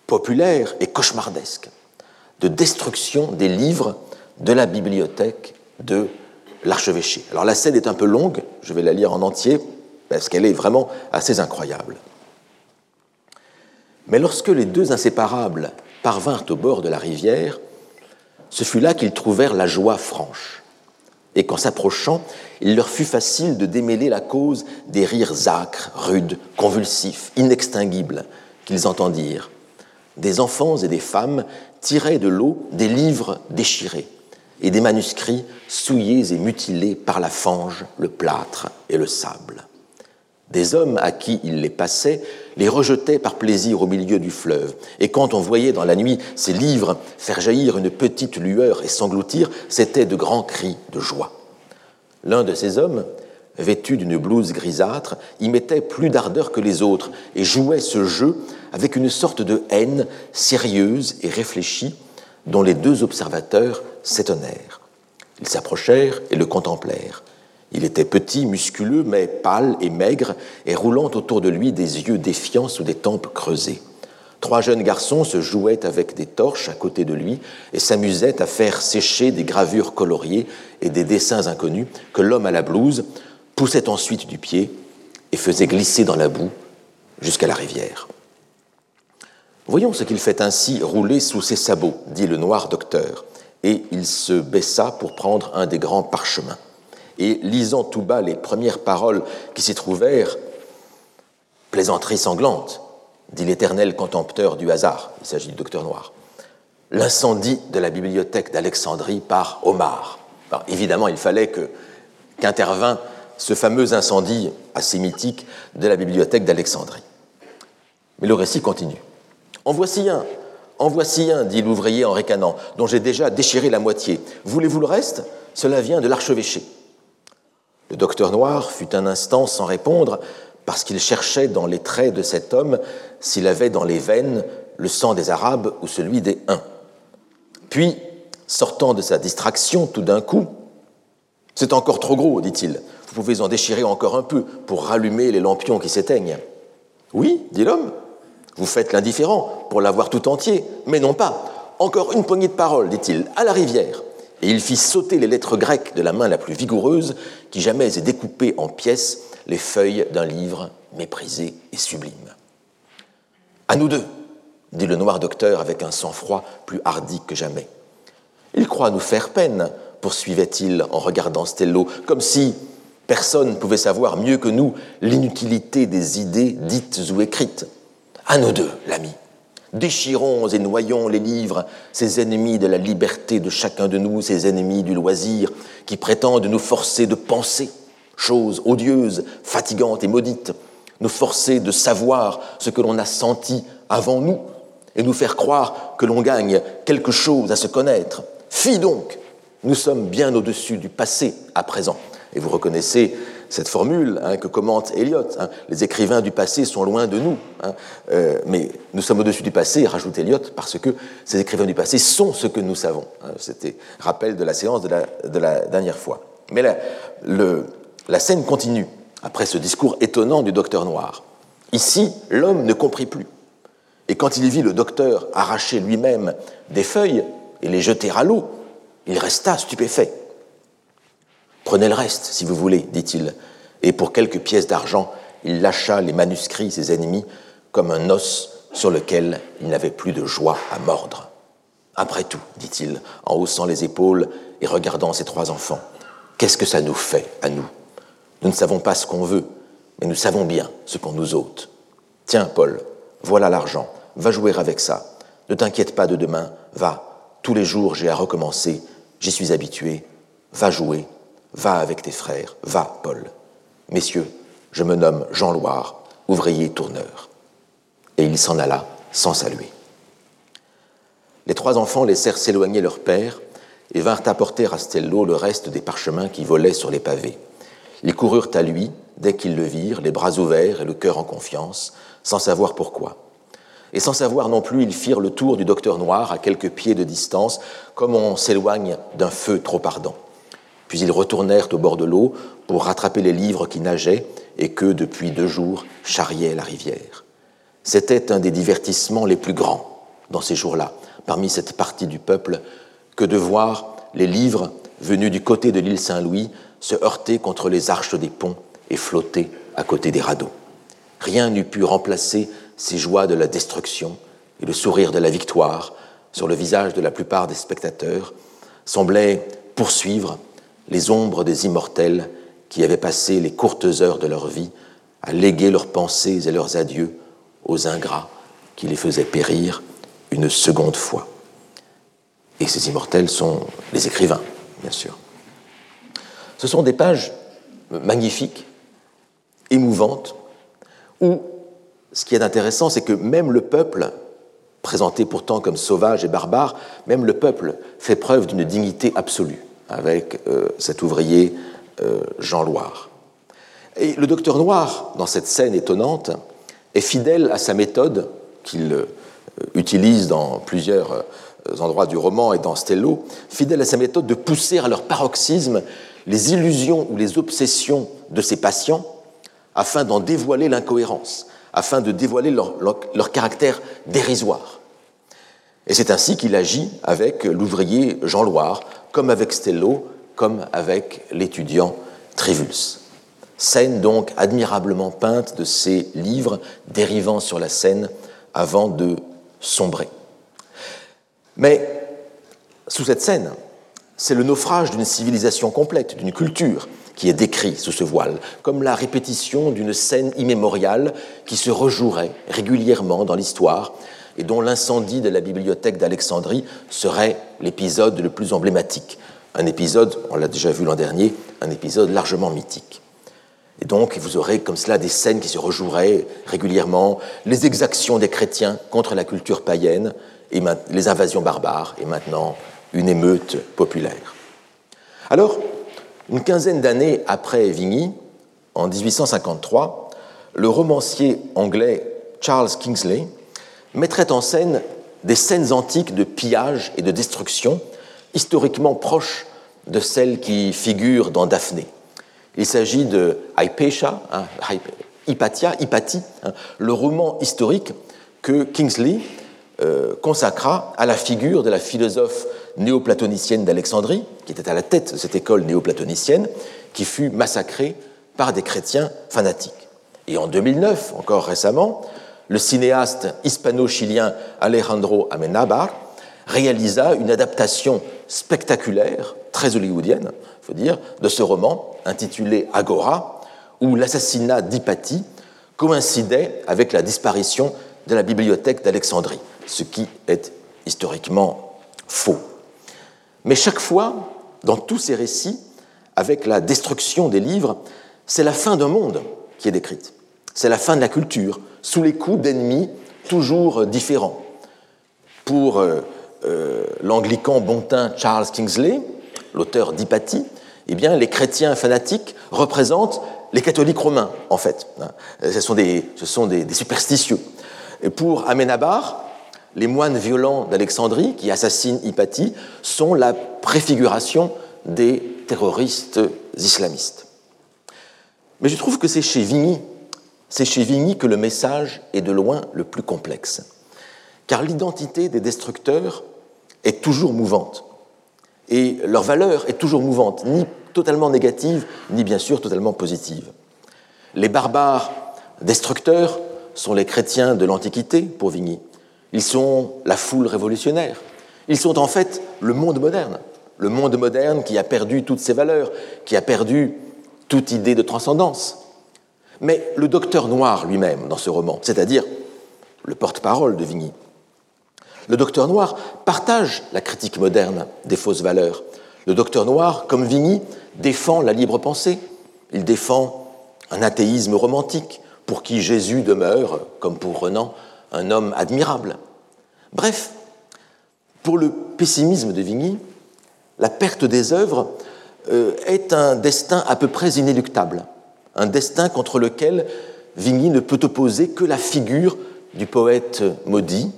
populaire et cauchemardesque de destruction des livres de la bibliothèque de l'archevêché. Alors la scène est un peu longue, je vais la lire en entier, parce qu'elle est vraiment assez incroyable. Mais lorsque les deux inséparables parvinrent au bord de la rivière, ce fut là qu'ils trouvèrent la joie franche, et qu'en s'approchant, il leur fut facile de démêler la cause des rires âcres, rudes, convulsifs, inextinguibles qu'ils entendirent, des enfants et des femmes tiraient de l'eau des livres déchirés et des manuscrits souillés et mutilés par la fange, le plâtre et le sable. Des hommes à qui il les passait les rejetaient par plaisir au milieu du fleuve, et quand on voyait dans la nuit ces livres faire jaillir une petite lueur et s'engloutir, c'étaient de grands cris de joie. L'un de ces hommes, vêtu d'une blouse grisâtre, y mettait plus d'ardeur que les autres et jouait ce jeu avec une sorte de haine sérieuse et réfléchie dont les deux observateurs s'étonnèrent. Ils s'approchèrent et le contemplèrent. Il était petit, musculeux, mais pâle et maigre, et roulant autour de lui des yeux défiants sous des tempes creusées. Trois jeunes garçons se jouaient avec des torches à côté de lui et s'amusaient à faire sécher des gravures coloriées et des dessins inconnus que l'homme à la blouse poussait ensuite du pied et faisait glisser dans la boue jusqu'à la rivière. Voyons ce qu'il fait ainsi rouler sous ses sabots, dit le noir docteur, et il se baissa pour prendre un des grands parchemins. Et lisant tout bas les premières paroles qui s'y trouvèrent, plaisanterie sanglante, dit l'éternel contempteur du hasard, il s'agit du docteur noir, l'incendie de la bibliothèque d'Alexandrie par Omar. évidemment, il fallait que qu'intervint ce fameux incendie assez de la bibliothèque d'Alexandrie. Mais le récit continue. En voici un, en voici un, dit l'ouvrier en ricanant, dont j'ai déjà déchiré la moitié. Voulez-vous le reste? Cela vient de l'archevêché. Le docteur Noir fut un instant sans répondre, parce qu'il cherchait dans les traits de cet homme s'il avait dans les veines le sang des Arabes ou celui des Huns. Puis, sortant de sa distraction tout d'un coup, C'est encore trop gros, dit-il. Vous pouvez en déchirer encore un peu pour rallumer les lampions qui s'éteignent. Oui, dit l'homme, vous faites l'indifférent pour l'avoir tout entier, mais non pas. Encore une poignée de paroles, dit-il, à la rivière. Et il fit sauter les lettres grecques de la main la plus vigoureuse qui jamais ait découpé en pièces les feuilles d'un livre méprisé et sublime. À nous deux, dit le noir docteur avec un sang-froid plus hardi que jamais. Il croit nous faire peine, poursuivait-il en regardant Stello, comme si personne ne pouvait savoir mieux que nous l'inutilité des idées dites ou écrites. À nous deux, l'ami. Déchirons et noyons les livres, ces ennemis de la liberté de chacun de nous, ces ennemis du loisir, qui prétendent nous forcer de penser, choses odieuses, fatigantes et maudites, nous forcer de savoir ce que l'on a senti avant nous, et nous faire croire que l'on gagne quelque chose à se connaître. Fi donc, nous sommes bien au-dessus du passé à présent. Et vous reconnaissez cette formule hein, que commente Eliot. Hein. les écrivains du passé sont loin de nous, hein. euh, mais nous sommes au-dessus du passé, rajoute Eliot, parce que ces écrivains du passé sont ce que nous savons. C'était rappel de la séance de la, dernière fois. Mais la, la scène continue après ce discours étonnant du docteur noir. Ici, l'homme ne comprit plus. Et quand il vit le docteur arracher lui-même des feuilles et les jeter à l'eau, il resta stupéfait. Prenez le reste, si vous voulez, dit-il, et pour quelques pièces d'argent, il lâcha les manuscrits, ses ennemis, comme un os sur lequel il n'avait plus de joie à mordre. Après tout, dit-il, en haussant les épaules et regardant ses trois enfants, qu'est-ce que ça nous fait, à nous? Nous ne savons pas ce qu'on veut, mais nous savons bien ce qu'on nous ôte. Tiens, Paul, voilà l'argent, va jouer avec ça. Ne t'inquiète pas de demain, va. Tous les jours, j'ai à recommencer, j'y suis habitué. Va jouer, Va avec tes frères, va, Paul. Messieurs, je me nomme Jean Loire, ouvrier tourneur. Et il s'en alla sans saluer. Les trois enfants laissèrent s'éloigner leur père et vinrent apporter à Stello le reste des parchemins qui volaient sur les pavés. Ils coururent à lui dès qu'ils le virent, les bras ouverts et le cœur en confiance, sans savoir pourquoi. Et sans savoir non plus, ils firent le tour du docteur noir à quelques pieds de distance, comme on s'éloigne d'un feu trop ardent. Puis ils retournèrent au bord de l'eau pour rattraper les livres qui nageaient et que, depuis deux jours, charriait la rivière. C'était un des divertissements les plus grands dans ces jours-là, parmi cette partie du peuple, que de voir les livres venus du côté de l'île Saint-Louis se heurter contre les arches des ponts et flotter à côté des radeaux. Rien n'eût pu remplacer ces joies de la destruction et le sourire de la victoire sur le visage de la plupart des spectateurs semblait poursuivre les ombres des immortels qui avaient passé les courtes heures de leur vie à léguer leurs pensées et leurs adieux aux ingrats qui les faisaient périr une seconde fois. Et ces immortels sont les écrivains, bien sûr. Ce sont des pages magnifiques, émouvantes, où ce qui est intéressant, c'est que même le peuple, présenté pourtant comme sauvage et barbare, même le peuple fait preuve d'une dignité absolue avec euh, cet ouvrier euh, Jean Loire. Et le docteur Noir, dans cette scène étonnante, est fidèle à sa méthode qu'il euh, utilise dans plusieurs endroits du roman et dans Stello, fidèle à sa méthode de pousser à leur paroxysme les illusions ou les obsessions de ses patients afin d'en dévoiler l'incohérence, afin de dévoiler leur, leur, caractère dérisoire. Et c'est ainsi qu'il agit avec l'ouvrier Jean Loire, comme avec Stello, comme avec l'étudiant Trivulus. Scène donc admirablement peinte de ces livres dérivant sur la scène avant de sombrer. Mais sous cette scène, c'est le naufrage d'une civilisation complète, d'une culture, qui est décrit sous ce voile, comme la répétition d'une scène immémoriale qui se rejouerait régulièrement dans l'histoire et dont l'incendie de la bibliothèque d'Alexandrie serait l'épisode le plus emblématique. Un épisode, on l'a déjà vu l'an dernier, un épisode largement mythique. Et donc, vous aurez comme cela des scènes qui se rejoueraient régulièrement, les exactions des chrétiens contre la culture païenne, les invasions barbares, et maintenant une émeute populaire. Alors, une quinzaine d'années après Vigny, en 1853, le romancier anglais Charles Kingsley mettrait en scène des scènes antiques de pillage et de destruction, historiquement proches de celles qui figurent dans Daphné. Il s'agit de Hypatia, hein, Hypatia, hein, le roman historique que Kingsley euh, consacra à la figure de la philosophe néoplatonicienne d'Alexandrie, qui était à la tête de cette école néoplatonicienne, qui fut massacrée par des chrétiens fanatiques. Et en 2009, encore récemment, le cinéaste hispano-chilien Alejandro Amenabar réalisa une adaptation spectaculaire, très hollywoodienne, faut dire, de ce roman intitulé Agora, où l'assassinat d'Hypatie coïncidait avec la disparition de la bibliothèque d'Alexandrie, ce qui est historiquement faux. Mais chaque fois, dans tous ces récits, avec la destruction des livres, c'est la fin d'un monde qui est décrite. C'est la fin de la culture, sous les coups d'ennemis toujours différents. Pour euh, euh, l'anglican bontain Charles Kingsley, l'auteur d'Hypatie, eh bien, les chrétiens fanatiques représentent les catholiques romains, en fait. Ce sont des, ce sont superstitieux. Et pour Amenabar, les moines violents d'Alexandrie qui assassinent Hypatie sont la préfiguration des terroristes islamistes. Mais je trouve que c'est chez Vigny, c'est chez Vigny que le message est de loin le plus complexe, car l'identité des destructeurs est toujours mouvante, et leur valeur est toujours mouvante, ni totalement négative, ni bien sûr totalement positive. Les barbares destructeurs sont les chrétiens de l'Antiquité pour Vigny, ils sont la foule révolutionnaire. Ils sont en fait le monde moderne. Le monde moderne qui a perdu toutes ses valeurs, qui a perdu toute idée de transcendance. Mais le docteur Noir lui-même, dans ce roman, c'est-à-dire le porte-parole de Vigny, le docteur Noir partage la critique moderne des fausses valeurs. Le docteur Noir, comme Vigny, défend la libre pensée. Il défend un athéisme romantique pour qui Jésus demeure, comme pour Renan, un homme admirable. Bref, pour le pessimisme de Vigny, la perte des œuvres euh, est un destin à peu près inéluctable, un destin contre lequel Vigny ne peut opposer que la figure du poète maudit,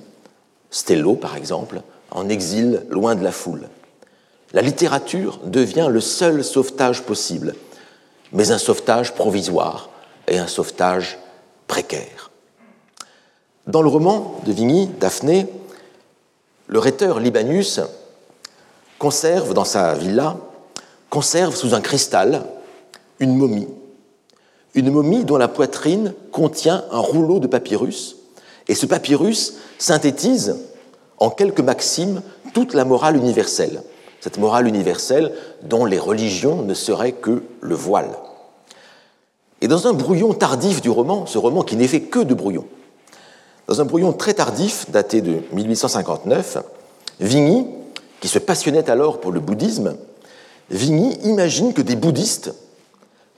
Stello par exemple, en exil loin de la foule. La littérature devient le seul sauvetage possible, mais un sauvetage provisoire et un sauvetage précaire. Dans le roman de Vigny, Daphné, le rhéteur Libanus conserve dans sa villa, conserve sous un cristal une momie, une momie dont la poitrine contient un rouleau de papyrus, et ce papyrus synthétise en quelques maximes toute la morale universelle, cette morale universelle dont les religions ne seraient que le voile. Et dans un brouillon tardif du roman, ce roman qui n'est fait que de brouillons, Dans un brouillon très tardif, daté de 1859, Vigny, qui se passionnait alors pour le bouddhisme, Vigny imagine que des bouddhistes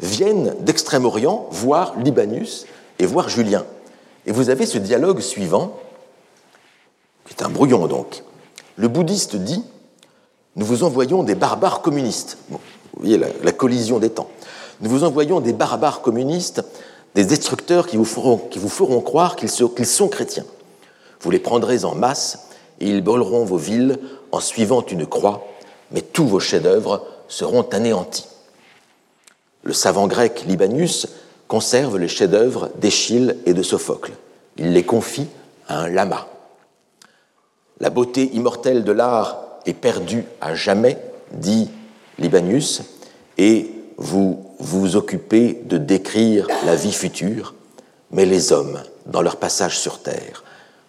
viennent d'Extrême-Orient voir Libanius et voir Julien. Et vous avez ce dialogue suivant, qui est un brouillon donc. Le bouddhiste dit Nous vous envoyons des barbares communistes. vous voyez la, collision des temps. Nous vous envoyons des barbares communistes, des destructeurs qui vous feront, qui vous feront croire qu'ils sont chrétiens. Vous les prendrez en masse et ils brûleront vos villes en suivant une croix, mais tous vos chefs-d'œuvre seront anéantis. Le savant grec Libanius conserve les chefs-d'œuvre d'Échille et de Sophocle. Il les confie à un lama. La beauté immortelle de l'art est perdue à jamais, dit Libanius, et vous vous occupez de décrire la vie future, mais les hommes, dans leur passage sur Terre,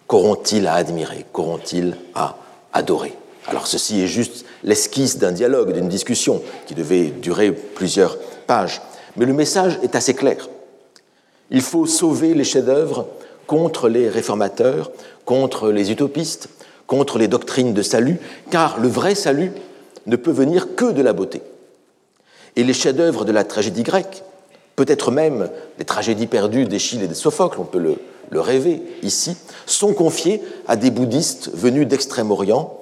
qu'auront-ils à admirer, qu'auront-ils à adorer? Alors ceci est juste l'esquisse d'un dialogue, d'une discussion qui devait durer plusieurs mais le message est assez clair. Il faut sauver les chefs-d'œuvre contre les réformateurs, contre les utopistes, contre les doctrines de salut, car le vrai salut ne peut venir que de la beauté. Et les chefs-d'œuvre de la tragédie grecque, peut-être même les tragédies perdues d'Échille et de Sophocle, on peut le, le rêver ici, sont confiés à des bouddhistes venus d'Extrême-Orient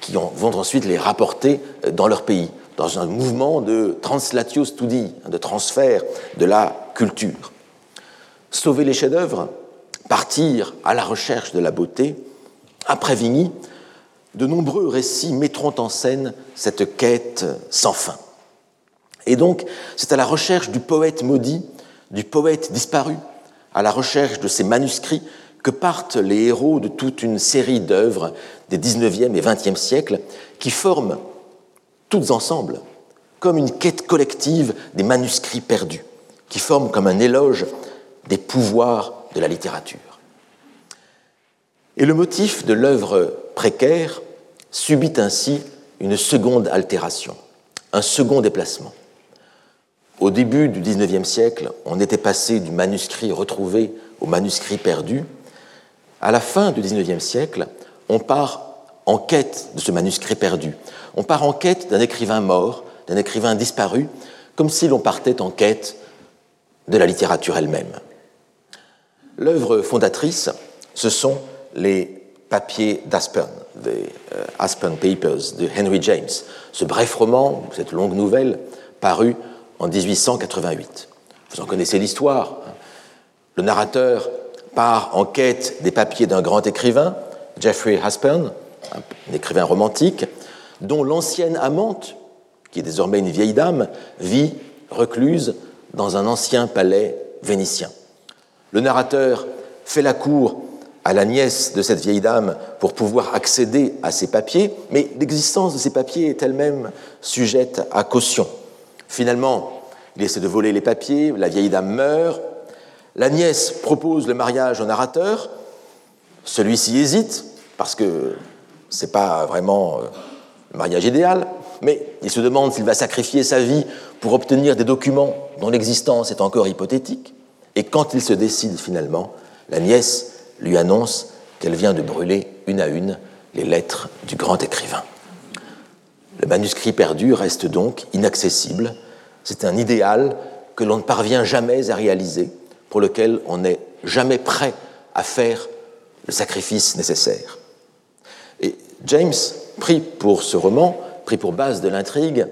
qui vont ensuite les rapporter dans leur pays, dans un mouvement de translatio studi, de transfert de la culture. Sauver les chefs-d'œuvre, partir à la recherche de la beauté, après Vigny, de nombreux récits mettront en scène cette quête sans fin. Et donc, c'est à la recherche du poète maudit, du poète disparu, à la recherche de ces manuscrits que partent les héros de toute une série d'œuvres des 19e et 20e siècles qui forment, toutes ensemble, comme une quête collective des manuscrits perdus, qui forment comme un éloge des pouvoirs de la littérature. Et le motif de l'œuvre précaire subit ainsi une seconde altération, un second déplacement. Au début du XIXe siècle, on était passé du manuscrit retrouvé au manuscrit perdu. À la fin du XIXe siècle, on part en quête de ce manuscrit perdu. On part en quête d'un écrivain mort, d'un écrivain disparu, comme si l'on partait en quête de la littérature elle-même. L'œuvre fondatrice, ce sont les papiers d'Aspern, les euh, Aspern Papers de Henry James, ce bref roman, cette longue nouvelle, paru en 1888. Vous en connaissez l'histoire. Le narrateur part en quête des papiers d'un grand écrivain, Jeffrey Aspern, un écrivain romantique, dont l'ancienne amante, qui est désormais une vieille dame, vit recluse dans un ancien palais vénitien. Le narrateur fait la cour à la nièce de cette vieille dame pour pouvoir accéder à ces papiers, mais l'existence de ces papiers est elle-même sujette à caution. Finalement, il essaie de voler les papiers, la vieille dame meurt, la nièce propose le mariage au narrateur, celui-ci hésite, parce que ce n'est pas vraiment euh, le mariage idéal, mais il se demande s'il va sacrifier sa vie pour obtenir des documents dont l'existence est encore hypothétique. Et quand il se décide finalement, la nièce lui annonce qu'elle vient de brûler une à une les lettres du grand écrivain. Le manuscrit perdu reste donc inaccessible. C'est un idéal que l'on ne parvient jamais à réaliser, pour lequel on n'est jamais prêt à faire le sacrifice nécessaire. Et James prit pour ce roman, prit pour base de l'intrigue,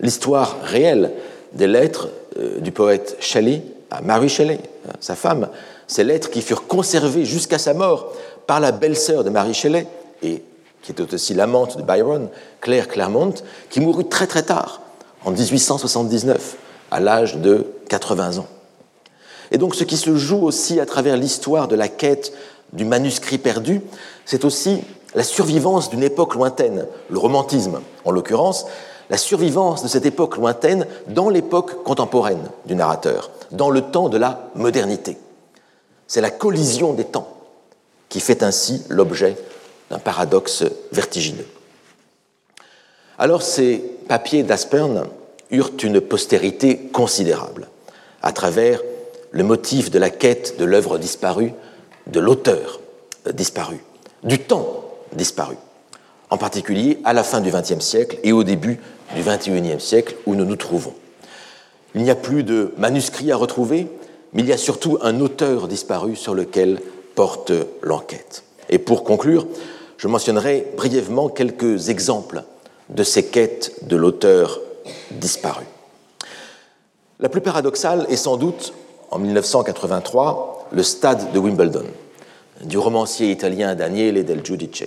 l'histoire réelle des lettres euh, du poète Shelley à Mary Shelley, sa femme, ces lettres qui furent conservées jusqu'à sa mort par la belle-sœur de Mary Shelley et qui était aussi l'amante de Byron, Claire Claremont, qui mourut très très tard, en 1879, à l'âge de 80 ans. Et donc ce qui se joue aussi à travers l'histoire de la quête du manuscrit perdu, c'est aussi la survivance d'une époque lointaine, le romantisme en l'occurrence, la survivance de cette époque lointaine dans l'époque contemporaine du narrateur, dans le temps de la modernité. C'est la collision des temps qui fait ainsi l'objet d'un paradoxe vertigineux. Alors ces papiers d'Aspern eurent une postérité considérable à travers le motif de la quête de l'œuvre disparue de l'auteur disparu, du temps disparu, en particulier à la fin du XXe siècle et au début du XXIe siècle où nous nous trouvons. Il n'y a plus de manuscrits à retrouver, mais il y a surtout un auteur disparu sur lequel porte l'enquête. Et pour conclure, je mentionnerai brièvement quelques exemples de ces quêtes de l'auteur disparu. La plus paradoxale est sans doute, en 1983, le stade de Wimbledon, du romancier italien Daniele del Giudice.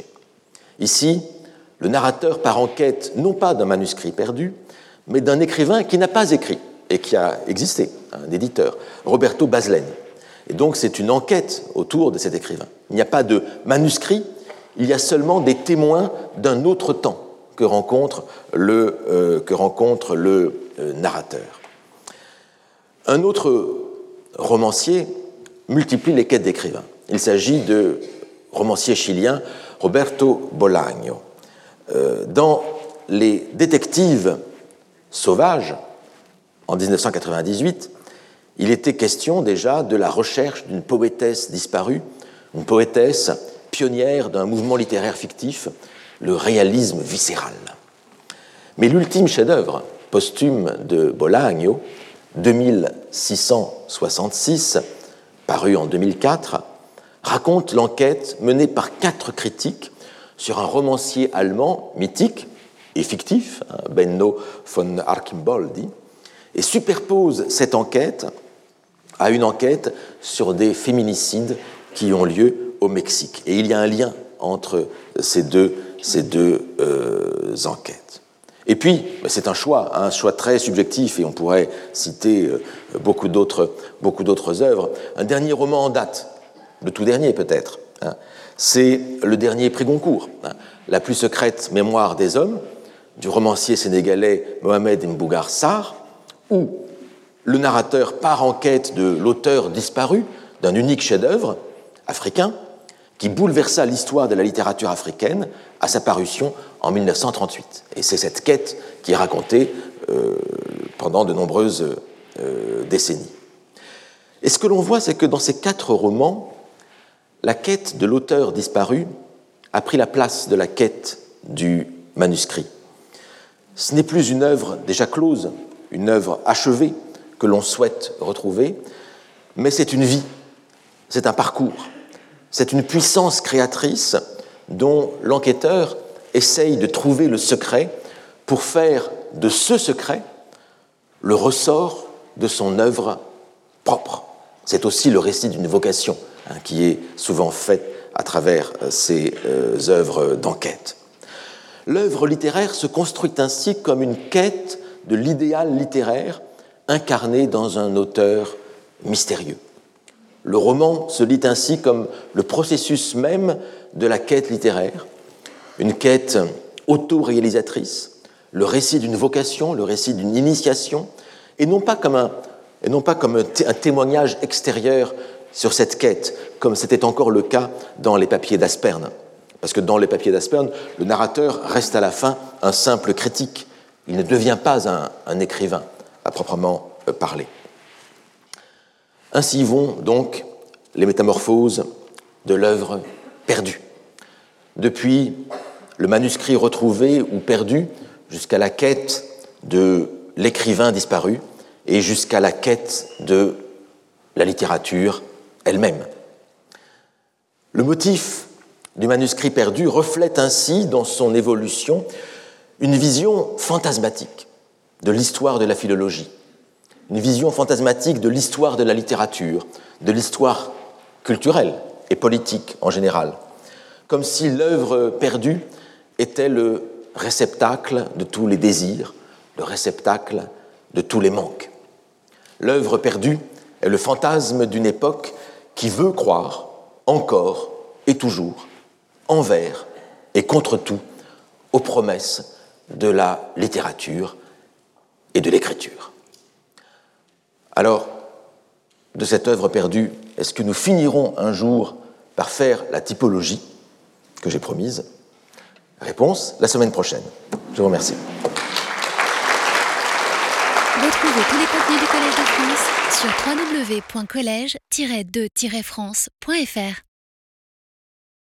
Ici, le narrateur part en quête non pas d'un manuscrit perdu, mais d'un écrivain qui n'a pas écrit et qui a existé, un éditeur, Roberto Basleni. Et donc c'est une enquête autour de cet écrivain. Il n'y a pas de manuscrit, il y a seulement des témoins d'un autre temps que rencontre le, euh, que rencontre le euh, narrateur. Un autre romancier multiplie les quêtes d'écrivains. Il s'agit de romancier chilien Roberto Bolaño. Euh, dans Les Détectives sauvages, en 1998, il était question déjà de la recherche d'une poétesse disparue, une poétesse pionnière d'un mouvement littéraire fictif, le réalisme viscéral. Mais l'ultime chef-d'œuvre posthume de Bolagno, 2666, paru en 2004, raconte l'enquête menée par quatre critiques sur un romancier allemand mythique et fictif, hein, Benno von Archimboldi, et superpose cette enquête à une enquête sur des féminicides qui ont lieu au Mexique. Et il y a un lien entre ces deux, ces deux euh, enquêtes. Et puis, bah, c'est un choix, un choix très subjectif, et on pourrait citer euh, beaucoup d'autres œuvres. Un dernier roman en date, le tout dernier peut-être, hein, c'est le dernier prix Goncourt, hein, La plus secrète mémoire des hommes, du romancier sénégalais Mohamed Mbougar Sarr, où le narrateur part en quête de l'auteur disparu d'un unique chef-d'œuvre africain qui bouleversa l'histoire de la littérature africaine à sa parution en 1938. Et c'est cette quête qui est racontée euh, pendant de nombreuses euh, décennies. Et ce que l'on voit, c'est que dans ces quatre romans, la quête de l'auteur disparu a pris la place de la quête du manuscrit. Ce n'est plus une œuvre déjà close, une œuvre achevée que l'on souhaite retrouver, mais c'est une vie, c'est un parcours, c'est une puissance créatrice dont l'enquêteur essaye de trouver le secret pour faire de ce secret le ressort de son œuvre propre. C'est aussi le récit d'une vocation hein, qui est souvent faite à travers euh, ces euh, œuvres d'enquête. L'œuvre littéraire se construit ainsi comme une quête de l'idéal littéraire incarné dans un auteur mystérieux. Le roman se lit ainsi comme le processus même de la quête littéraire, une quête auto-réalisatrice, le récit d'une vocation, le récit d'une initiation, et non pas comme et non pas comme un, témoignage extérieur sur cette quête, comme c'était encore le cas dans les papiers d'Asperne. Parce que dans les papiers d'Asperne, le narrateur reste à la fin un simple critique, il ne devient pas un, écrivain à proprement euh, parler. Ainsi vont donc les métamorphoses de l'œuvre perdue. Depuis le manuscrit retrouvé ou perdu jusqu'à la quête de l'écrivain disparu et jusqu'à la quête de la littérature elle-même. Le motif du manuscrit perdu reflète ainsi dans son évolution une vision fantasmatique de l'histoire de la philologie, une vision fantasmatique de l'histoire de la littérature, de l'histoire culturelle et politique en général, comme si l'œuvre perdue était le réceptacle de tous les désirs, le réceptacle de tous les manques. L'œuvre perdue est le fantasme d'une époque qui veut croire, encore et toujours, envers et contre tout, aux promesses de la littérature et de l'écriture. Alors, de cette œuvre perdue, est-ce que nous finirons un jour par faire la typologie que j'ai promise? Réponse la semaine prochaine. Je vous remercie contenus du Collège de France sur www.colège-2-france.fr.